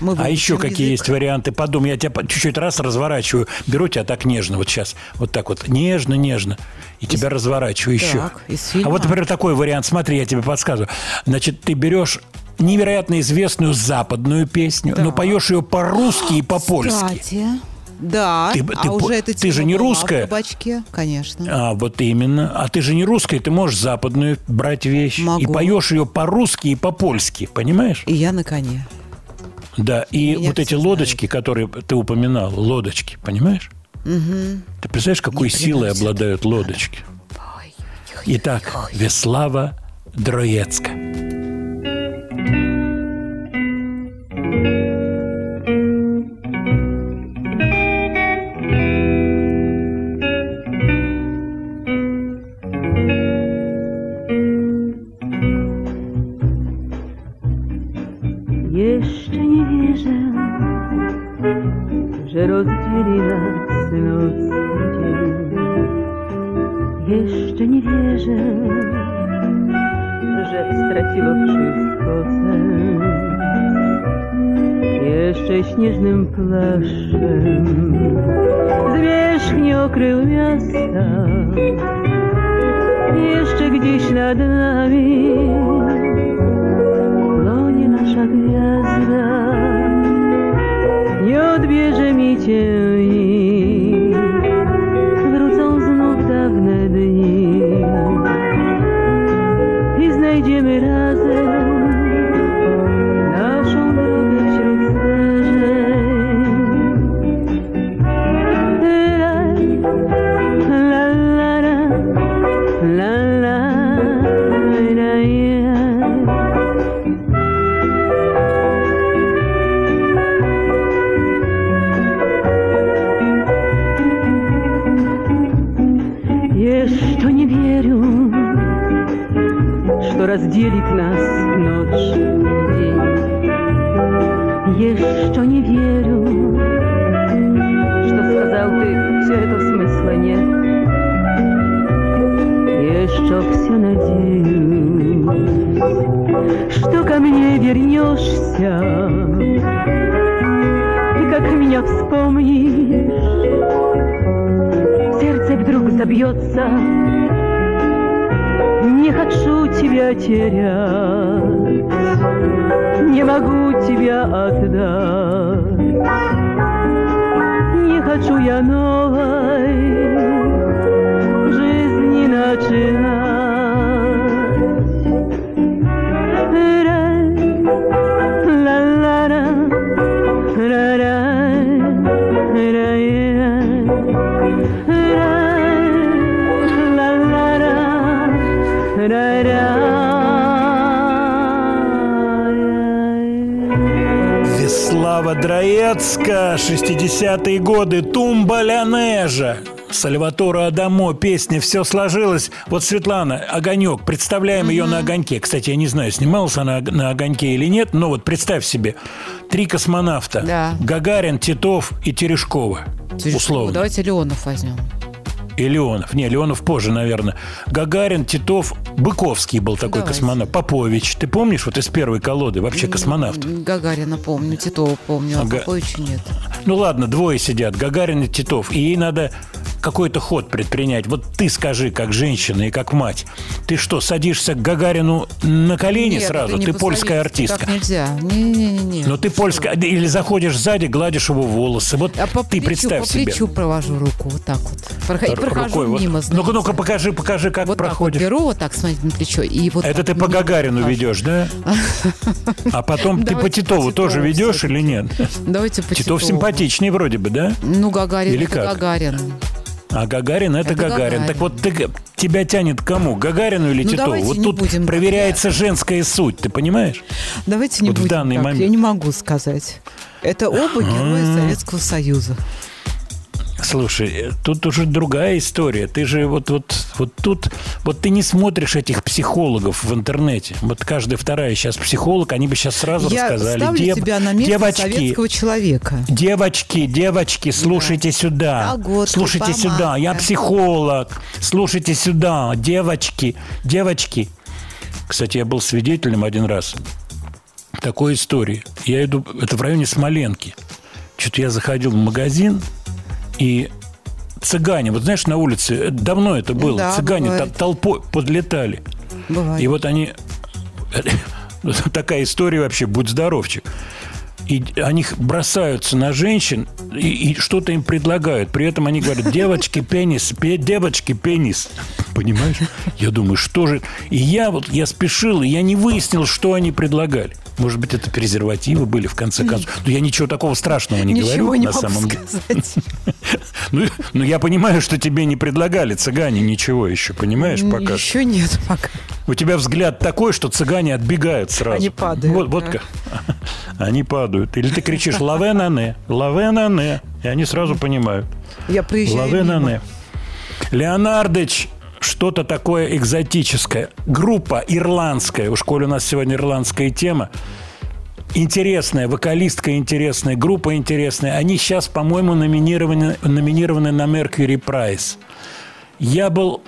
Мы
А еще какие
язык.
есть варианты? Подумай, я тебя чуть-чуть раз разворачиваю, беру тебя так нежно, вот сейчас, вот так вот, нежно-нежно, и тебя разворачиваю еще.
Так, из
А
фильма.
вот, например, такой вариант, смотри, я тебе подсказываю. Значит, ты берешь невероятно известную западную песню, но поешь ее по-русски и по-польски.
Кстати, да.
Ты-
а
ты
уже это
ты же не русская.
В кабачке, конечно.
А, вот именно. А ты же не русская, ты можешь западную брать вещь.
Могу.
И поешь ее по-русски и по-польски, понимаешь?
И я на коне.
Да, и
Меня
вот эти
все
лодочки, которые ты упоминал, лодочки, понимаешь?
Мгм.
Ты представляешь, какой
Не
силой обладают лодочки? Итак, Веслава Дроецка.
Wierzę,
że straciło wszystko sens. Jeszcze śnieżnym plaszczem zwierzchni okrył miasta. Jeszcze gdzieś nad nami płonie nasza gwiazda. Nie odbierze mi cię Еще не верю, что сказал ты, все это смысла нет. Еще все надеюсь, что ко мне вернешься, и как меня вспомнишь, сердце вдруг забьется. Не хочу тебя терять, не могу тебя отдать. Не хочу я новой жизни начинать.
Дроецка, 60-е годы, Тумба Лянежа. Сальватора Адамо, песня «Все сложилось». Вот Светлана, «Огонек», представляем ее на «Огоньке». Кстати, я не знаю, снималась она на «Огоньке» или нет, но вот представь себе, три космонавта.
Да.
Гагарин, Титов и Терешкова.
Терешкова.
Условно.
Давайте Леонов возьмем.
И Леонов. Не, Леонов позже, наверное. Гагарин, Титов, Быковский был такой
Давайте.
космонавт. Попович. Ты помнишь, вот из первой колоды, вообще космонавт?
Гагарина помню, Титова помню, а
Ага.
Поповича нет.
Ну ладно, двое сидят, Гагарин и Титов, и ей надо какой-то ход предпринять. Вот ты скажи, как женщина и как мать, ты что, садишься к Гагарину на колени
Нет,
сразу?
это не
Ты польская артистка.
Так нельзя. Не-не-не.
Но ты польская, или заходишь сзади, гладишь его волосы. Вот
А по
ты
плечу,
представь
по
себе.
плечу провожу руку, вот так вот. Прохо-
Р-
прохожу
рукой вот.
мимо,
Ну-ка, ну-ка, покажи, покажи, как
Вот так вот
проходишь.
беру вот так, смотрите, на плечо, и вот
Это
так
ты по Гагарину ведешь, да? А потом ты по Титову тоже ведешь или нет?
Давайте по
Титов симпатичнее вроде бы, да?
Ну, Гагарин,
Или как?
Гагарин.
А Гагарин это,
Это
Гагарин.
Гагарин.
Так вот ты, тебя тянет к кому? Гагарину или
Ну,
Титову? Вот тут
будем.
проверяется женская суть, ты понимаешь?
Давайте не
Вот в
будем
данный
так,
момент.
я не могу сказать. Это оба герои. Советского Союза.
Слушай, э, тут уже другая история. Ты же вот, вот, вот тут, вот ты не смотришь этих психологов в интернете. Вот каждая вторая сейчас психолог, они бы сейчас сразу
Я
рассказали.
ставлю
«Дев-
себя на место
девочки,
советского человека.
Девочки, девочки, слушайте сюда.
Колготки,
слушайте сюда. Я психолог. Слушайте сюда. Девочки, девочки. Кстати, я был свидетелем один раз такой истории. Я иду, это в районе Смоленки. Что-то я заходил в магазин, и цыгане, вот знаешь, на улице, давно это было,
Да,
цыгане
бывает.
толпой подлетали.
Бывает.
И вот они... Такая история вообще, будь здоровчик. И они бросаются на женщин и, и что-то им предлагают. При этом они говорят, девочки, пенис, пе- девочки, пенис. Понимаешь? Я думаю, что же... И я вот, я спешил, и я не выяснил, что они предлагали. Может быть, это презервативы были, в конце концов. Но я ничего такого страшного не
Ничего
говорю
не
на
могу
самом деле. Ну, ну, я понимаю, что тебе не предлагали цыгане ничего еще, понимаешь, пока.
Еще нет пока.
У тебя взгляд такой, что цыгане отбегают сразу.
Они падают,
Вот, вот как. Они падают. Или ты кричишь «Лаве на не», «Лаве на не», и они сразу понимают.
Я проезжаю
«Лаве на
мимо.
не». Леонардыч что-то такое экзотическое. Группа ирландская, у школе у нас сегодня ирландская тема. интересная, вокалистка интересная, группа интересная. Они сейчас, по-моему, номинированы, номинированы на Mercury Prize. Я был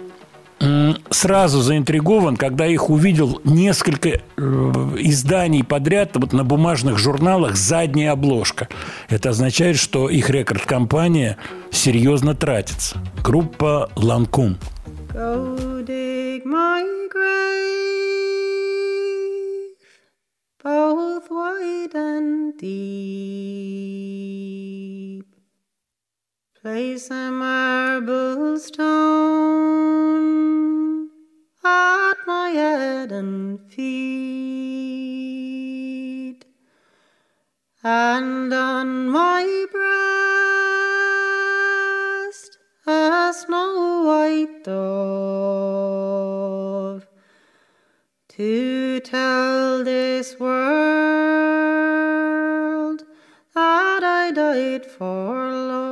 сразу заинтригован, когда их увидел несколько э, изданий подряд вот на бумажных журналах задняя обложка. Это означает, что их рекорд-компания серьезно тратится. Группа Ланкум.
Go dig my grave, both wide and deep. Place a marble stone at my head and feet, and on my breast a snow white dove to tell this world that I died for love.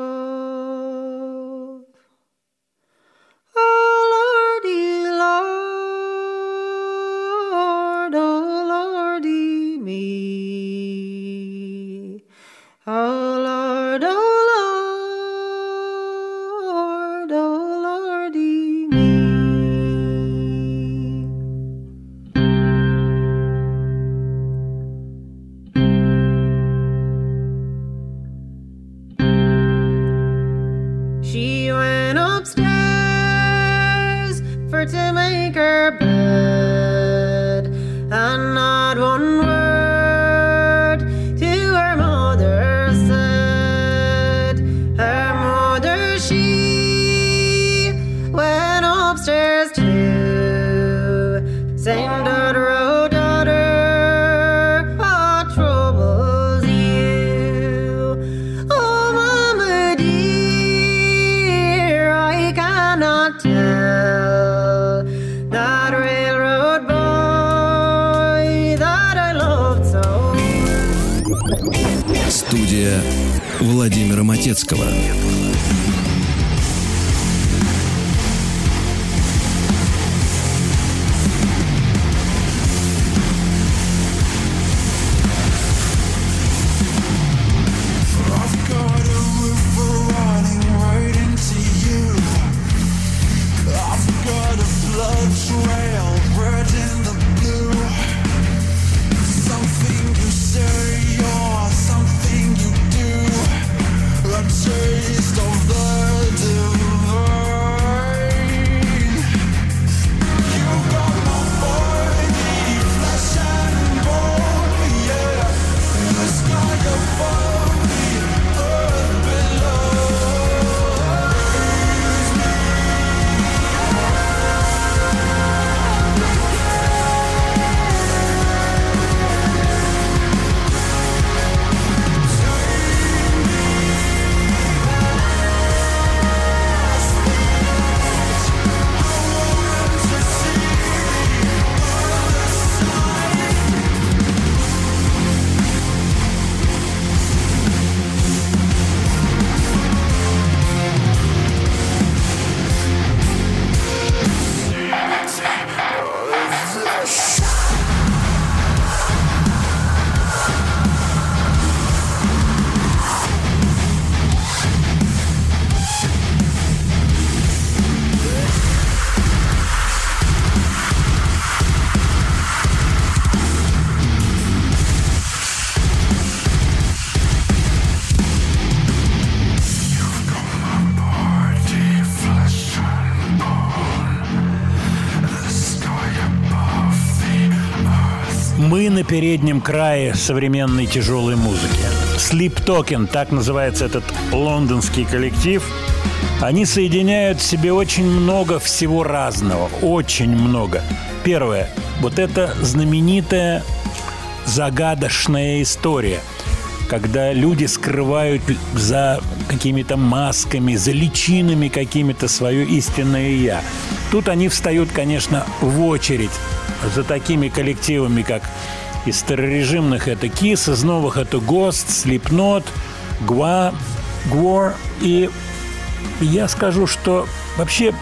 Переднем крае современной тяжелой музыки. Sleep Token, так называется этот лондонский коллектив. Они соединяют в себе очень много всего разного, очень много. Первое, вот это знаменитая загадочная история, когда люди скрывают за какими-то масками, за личинами какими-то свое истинное «я». Тут они встают, конечно, в очередь за такими коллективами, как из старорежимных это Kiss, из новых это Ghost, Slipknot, Gwa, Gwar. И я скажу, что вообще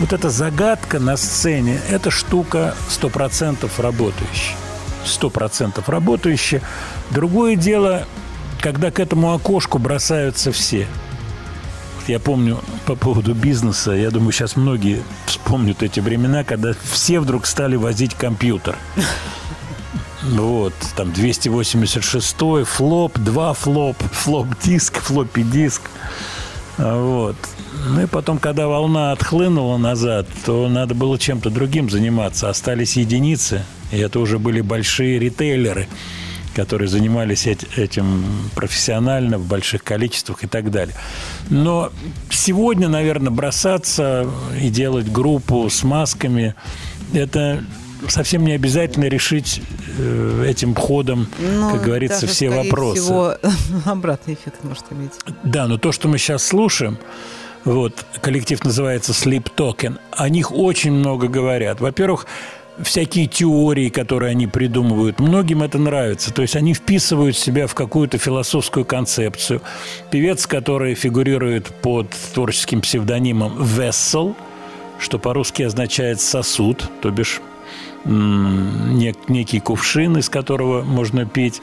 вот эта загадка на сцене – это штука сто процентов работающая. сто процентов работающая. Другое дело, когда к этому окошку бросаются все. Я помню по поводу бизнеса, я думаю, сейчас многие вспомнят эти времена, когда все вдруг стали возить компьютер. Вот, там 286 флоп, два флоп, флоп-диск, флоппи-диск. А, Вот. Ну и потом, когда волна отхлынула назад, то надо было чем-то другим заниматься. Остались единицы, и это уже были большие ритейлеры, которые занимались эт- этим профессионально, в больших количествах и так далее. Но сегодня, наверное, бросаться и делать группу с масками, это совсем не обязательно решить э, этим ходом,
Ну,
как говорится,
даже,
все вопросы.
всего, обратный эффект может иметь.
Да, но то, что мы сейчас слушаем, вот, коллектив называется Sleep Token, о них очень много говорят. Во-первых, всякие теории, которые они придумывают, многим это нравится. То есть они вписывают себя в какую-то философскую концепцию. Певец, который фигурирует под творческим псевдонимом Vessel, что по-русски означает сосуд, то бишь некий кувшин, из которого можно пить.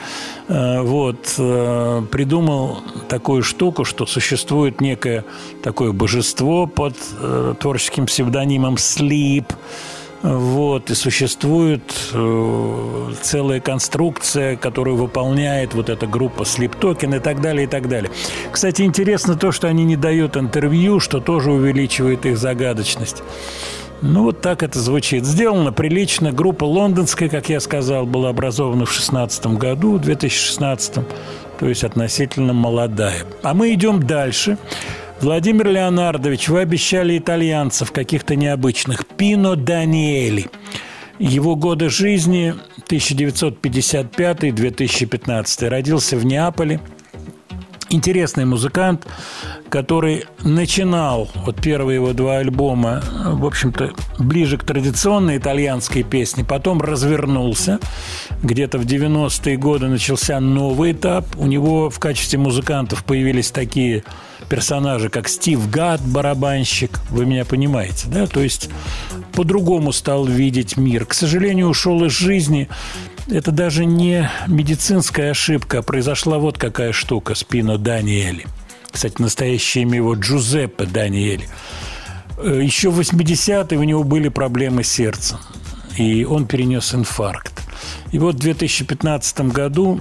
Э, Вот, э, придумал такую штуку, что существует некое такое божество под э, творческим псевдонимом Sleep. Вот, и существует э, целая конструкция, которую выполняет вот эта группа Sleep Token и так далее, и так далее. Кстати, интересно то, что они не дают интервью, что тоже увеличивает их загадочность. Ну, вот так это звучит. Сделано прилично. Группа лондонская, как я сказал, была образована в 16 году, в 2016, то есть относительно молодая. А мы идем дальше. Владимир Леонардович, вы обещали итальянцев каких-то необычных. Пино Даниэли. Его годы жизни 1955-2015. Родился в Неаполе. Интересный музыкант, который начинал, вот первые его два альбома, в общем-то, ближе к традиционной итальянской песне, потом развернулся. Где-то в 90-е годы начался новый этап. У него в качестве музыкантов появились такие персонажи, как Стив Гад, барабанщик. Вы меня понимаете, да? То есть по-другому стал видеть мир. К сожалению, ушел из жизни. Это даже не медицинская ошибка, произошла вот какая штука с Пино Даниэли. Кстати, настоящее имя его Джузеппе Даниэли. Э, Еще в 80-е у него были проблемы с сердцем, и он перенес инфаркт. И вот в 2015 году,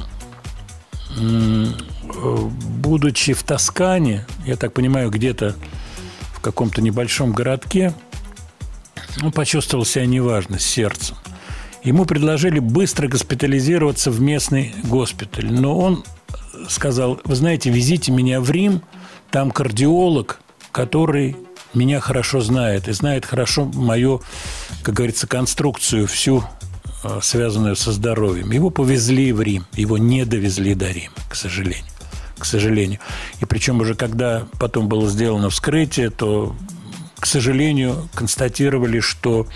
будучи в Тоскане, я так понимаю, где-то в каком-то небольшом городке, он почувствовал себя неважно с сердцем. Ему предложили быстро госпитализироваться в местный госпиталь. Но он сказал, вы знаете, везите меня в Рим, там кардиолог, который меня хорошо знает и знает хорошо мою, как говорится, конструкцию всю, связанную со здоровьем. Его повезли в Рим, его не довезли до Рима, к сожалению. К сожалению. И причем уже когда потом было сделано вскрытие, то, к сожалению, констатировали, что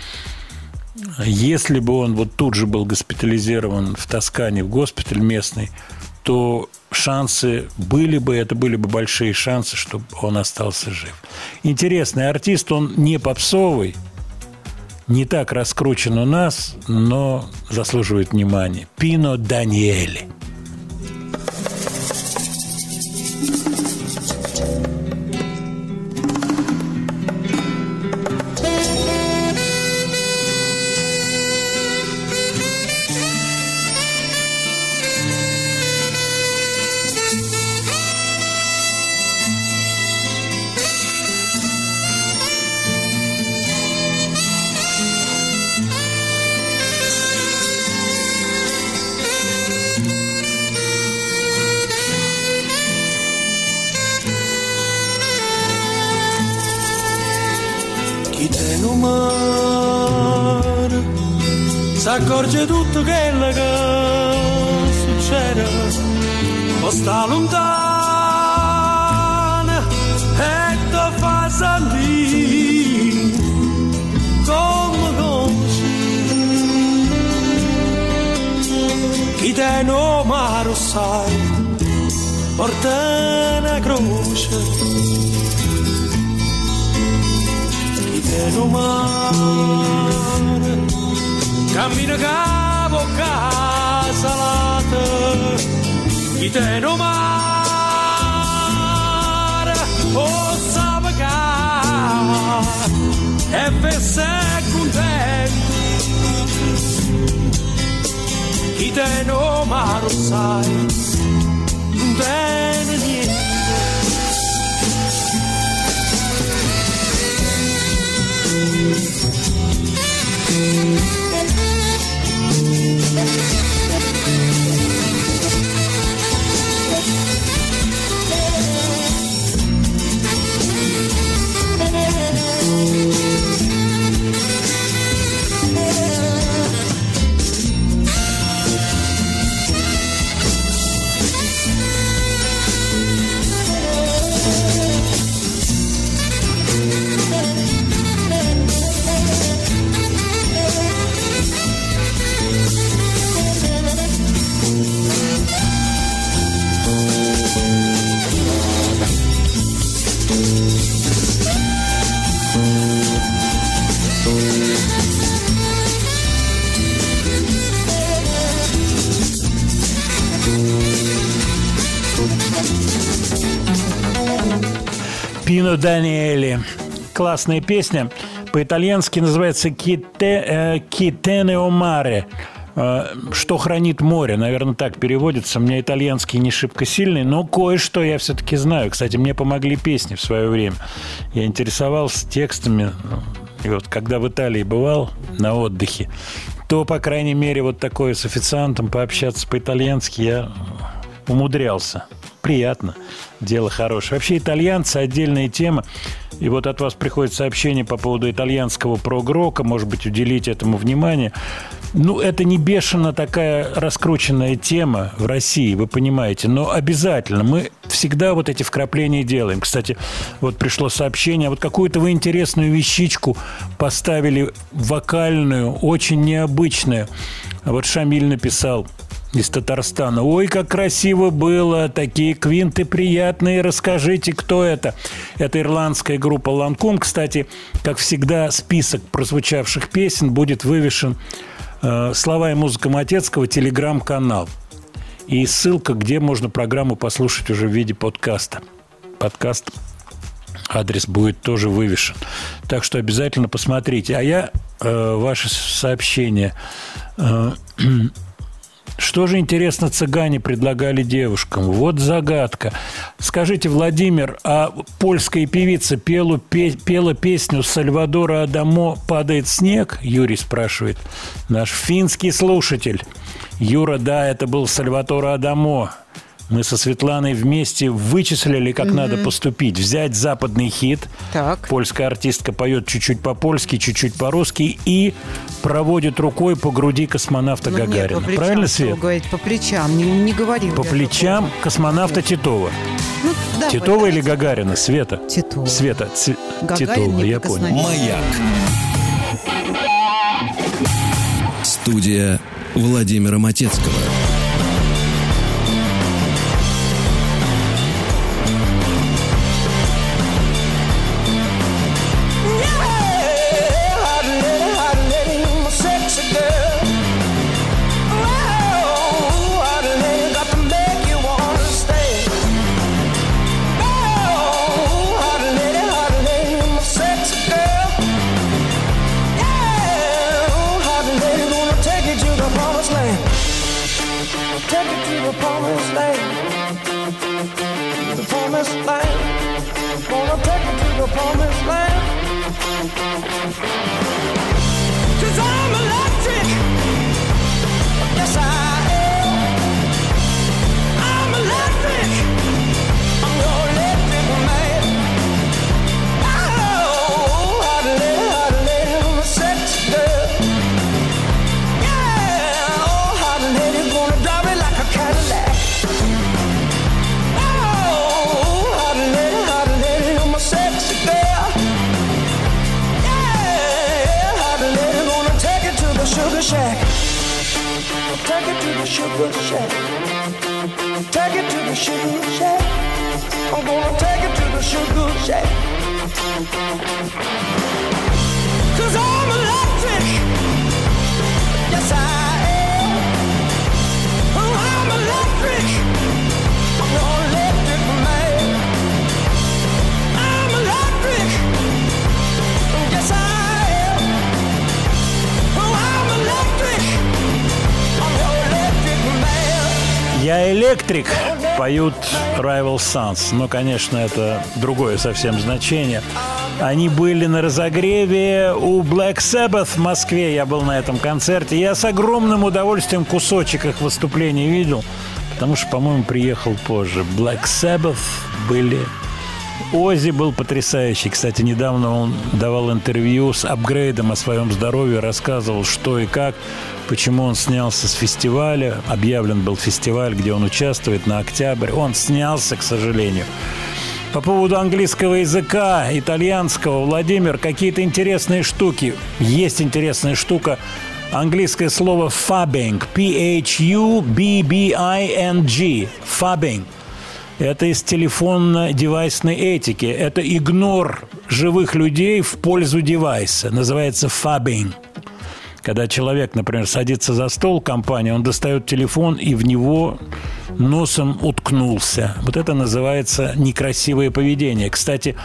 если бы он вот тут же был госпитализирован в Тоскане, в госпиталь местный, то шансы были бы, это были бы большие шансы, чтобы он остался жив. Интересный артист, он не попсовый, не так раскручен у нас, но заслуживает внимания. Пино Даниэли.
S'accorge tutto quello che succede. O sta lontana e ti fa sentire come conosci chi te non mare sai porta una croce. Chi te non mare camminavo casalata chi te no mare o sabe é e vesse contento. Chi te no mare sai
contento. Даниэли. Классная песня. По-итальянски называется «Ките, э, «Китенео маре». Э, Что хранит море, наверное, так переводится. У меня итальянский не шибко сильный, но кое-что я все-таки знаю. Кстати, мне помогли песни в свое время. Я интересовался текстами. И вот когда в Италии бывал на отдыхе, то, по крайней мере, вот такое с официантом пообщаться по-итальянски я умудрялся. Приятно. Дело хорошее. Вообще итальянцы отдельная тема. И вот от вас приходит сообщение по поводу итальянского прогрока. Может быть, уделить этому внимание. Ну, это не бешено такая раскрученная тема в России, вы понимаете. Но обязательно. Мы всегда вот эти вкрапления делаем. Кстати, вот пришло сообщение. Вот какую-то вы интересную вещичку поставили вокальную, очень необычную. Вот Шамиль написал – из Татарстана. Ой, как красиво было, такие квинты приятные. Расскажите, кто это? Это ирландская группа Ланкум. Кстати, как всегда, список прозвучавших песен будет вывешен э, слова и музыка Матецкого телеграм-канал. И ссылка, где можно программу послушать уже в виде подкаста. Подкаст адрес будет тоже вывешен. Так что обязательно посмотрите. А я э, ваши сообщения э, что же, интересно, цыгане предлагали девушкам? Вот загадка. Скажите, Владимир, а польская певица пела, пела песню Сальвадора Адамо «Падает снег»? Юрий спрашивает. Наш финский слушатель. Юра, да, это был Сальватора Адамо. Мы со Светланой вместе вычислили, как
Мгм.
надо поступить. Взять западный хит.
Так.
Польская артистка поет чуть-чуть по-польски, чуть-чуть по-русски и проводит рукой по груди космонавта
Ну, нет,
Гагарина.
по плечам,
Правильно, Свет?
вы говорите, по плечам, не, не говорил.
По плечам космонавта Титова.
Ну, давай,
Титова или Гагарина? Света?
Титова.
Света. Ц- Титова, я понял.
Маяк. Студия Владимира Матецкого.
Take it to the sugar shack. I'm gonna take it to the sugar shack. Electric
поют Rival Sons. Но, конечно, это другое совсем значение. Они были на разогреве у Black Sabbath в Москве. Я был на этом концерте. Я с огромным удовольствием кусочек их выступления видел. Потому что, по-моему, приехал позже. Black Sabbath были Ози был потрясающий. Кстати, недавно он давал интервью с апгрейдом о своем здоровье, рассказывал, что и как, почему он снялся с фестиваля. Объявлен был фестиваль, где он участвует на октябрь. Он снялся, к сожалению. По поводу английского языка, итальянского, Владимир, какие-то интересные штуки. Есть интересная штука. Английское слово fabbing. P-H-U-B-B-I-N-G. Fabbing. Это из телефонно-девайсной этики. Это игнор живых людей в пользу девайса. Называется fabbing. Когда человек, например, садится за стол компании, он достает телефон и в него носом уткнулся. Вот это называется некрасивое поведение. Кстати,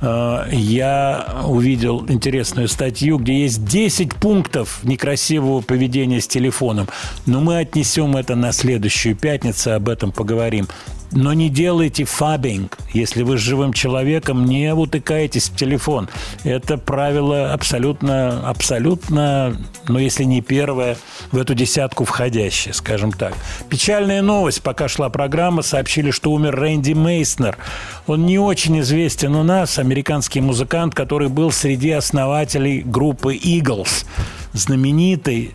э, я увидел интересную статью, где есть 10 пунктов некрасивого поведения с телефоном. Но мы отнесем это на следующую пятницу, об этом поговорим. Но не делайте фабинг. Если вы с живым человеком, не утыкайтесь в телефон. Это правило абсолютно, абсолютно, но если не первое, в эту десятку входящее, скажем так. Печальная новость. Пока шла программа, сообщили, что умер Рэнди Мейснер. Он не очень известен у нас, американский музыкант, который был среди основателей группы Eagles, знаменитой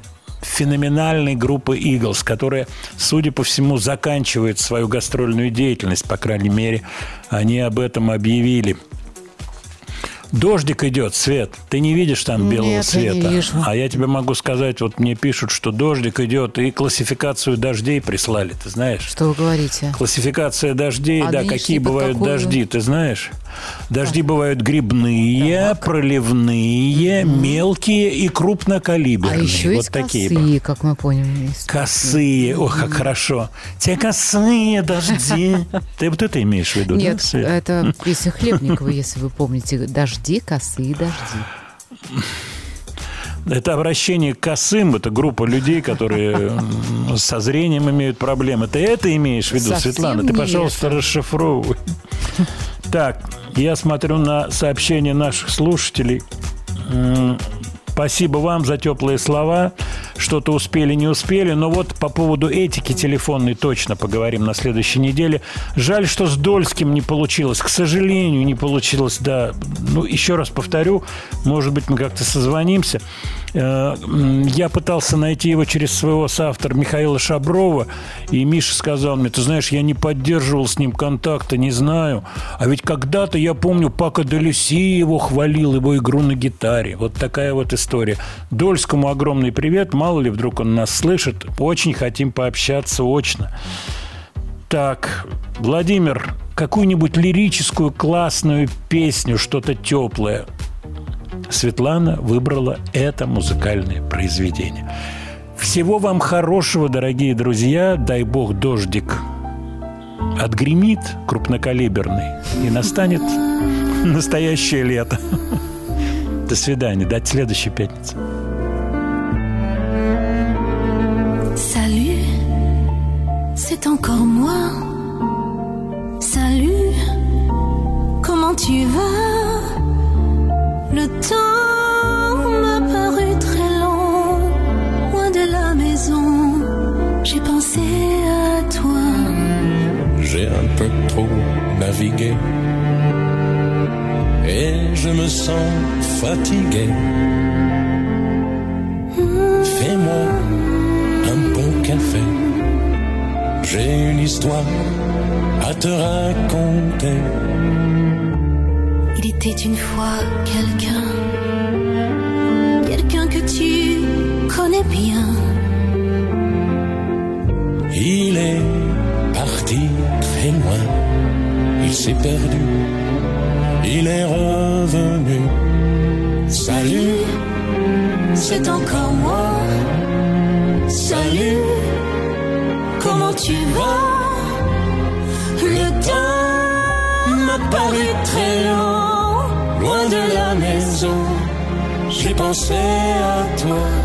феноменальной группы Eagles, которая, судя по всему, заканчивает свою гастрольную деятельность, по крайней мере, они об этом объявили. Дождик идет, Свет. Ты не видишь там белого
Нет, я не вижу.
А я тебе могу сказать, вот мне пишут, что дождик идет, и классификацию дождей прислали, ты знаешь?
Что вы говорите?
Классификация дождей,
А
да, какие бывают
какую?
дожди, ты знаешь? Дожди бывают грибные, проливные, мелкие и
А
крупнокалиберные.
еще
вот
есть
такие.
косые, как мы поняли.
Косые, ох, как хорошо. Те косые дожди. Ты вот это имеешь в виду, да,
Нет,
Свет?
это песня Хлебникова, если вы помните. Дожди, косые дожди.
Это обращение к косым, это группа людей, которые со зрением имеют проблемы. Ты это имеешь в виду,
Совсем
Светлана? Ты, пожалуйста,
это.
расшифровывай. Так, я смотрю на сообщения наших слушателей. Спасибо вам за теплые слова. Что-то успели, не успели. Но вот по поводу этики телефонной точно поговорим на следующей неделе. Жаль, что с Дольским не получилось. К сожалению, не получилось, да. Ну, еще раз повторю, может быть, мы как-то созвонимся. Э, Я пытался найти его через своего соавтора Михаила Шаброва, и Миша сказал мне, ты знаешь, я не поддерживал с ним контакта, не знаю. А ведь когда-то, я помню, Пака де Люси его хвалил, его игру на гитаре. Вот такая вот история. Дольскому огромный привет, мало ли вдруг он нас слышит. Очень хотим пообщаться очно. Так, Владимир, какую-нибудь лирическую классную песню, что-то теплое. Светлана выбрала это музыкальное произведение. Всего вам хорошего, дорогие друзья. Дай бог дождик отгремит крупнокалиберный и настанет настоящее лето. До свидания. До следующей пятницы.
C'est encore moi. Salut, comment tu vas Le temps m'a paru très long, loin de la maison. J'ai pensé à toi.
J'ai un peu trop navigué et je me sens fatigué. Fais-moi un bon café. J'ai une histoire à te raconter.
Il était une fois quelqu'un, quelqu'un que tu connais bien.
Il est parti très loin. Il s'est perdu. Il est revenu. Salut,
c'est encore moi. Salut, comment tu vas? Le temps m'a paru très long,
J'ai pensé à toi.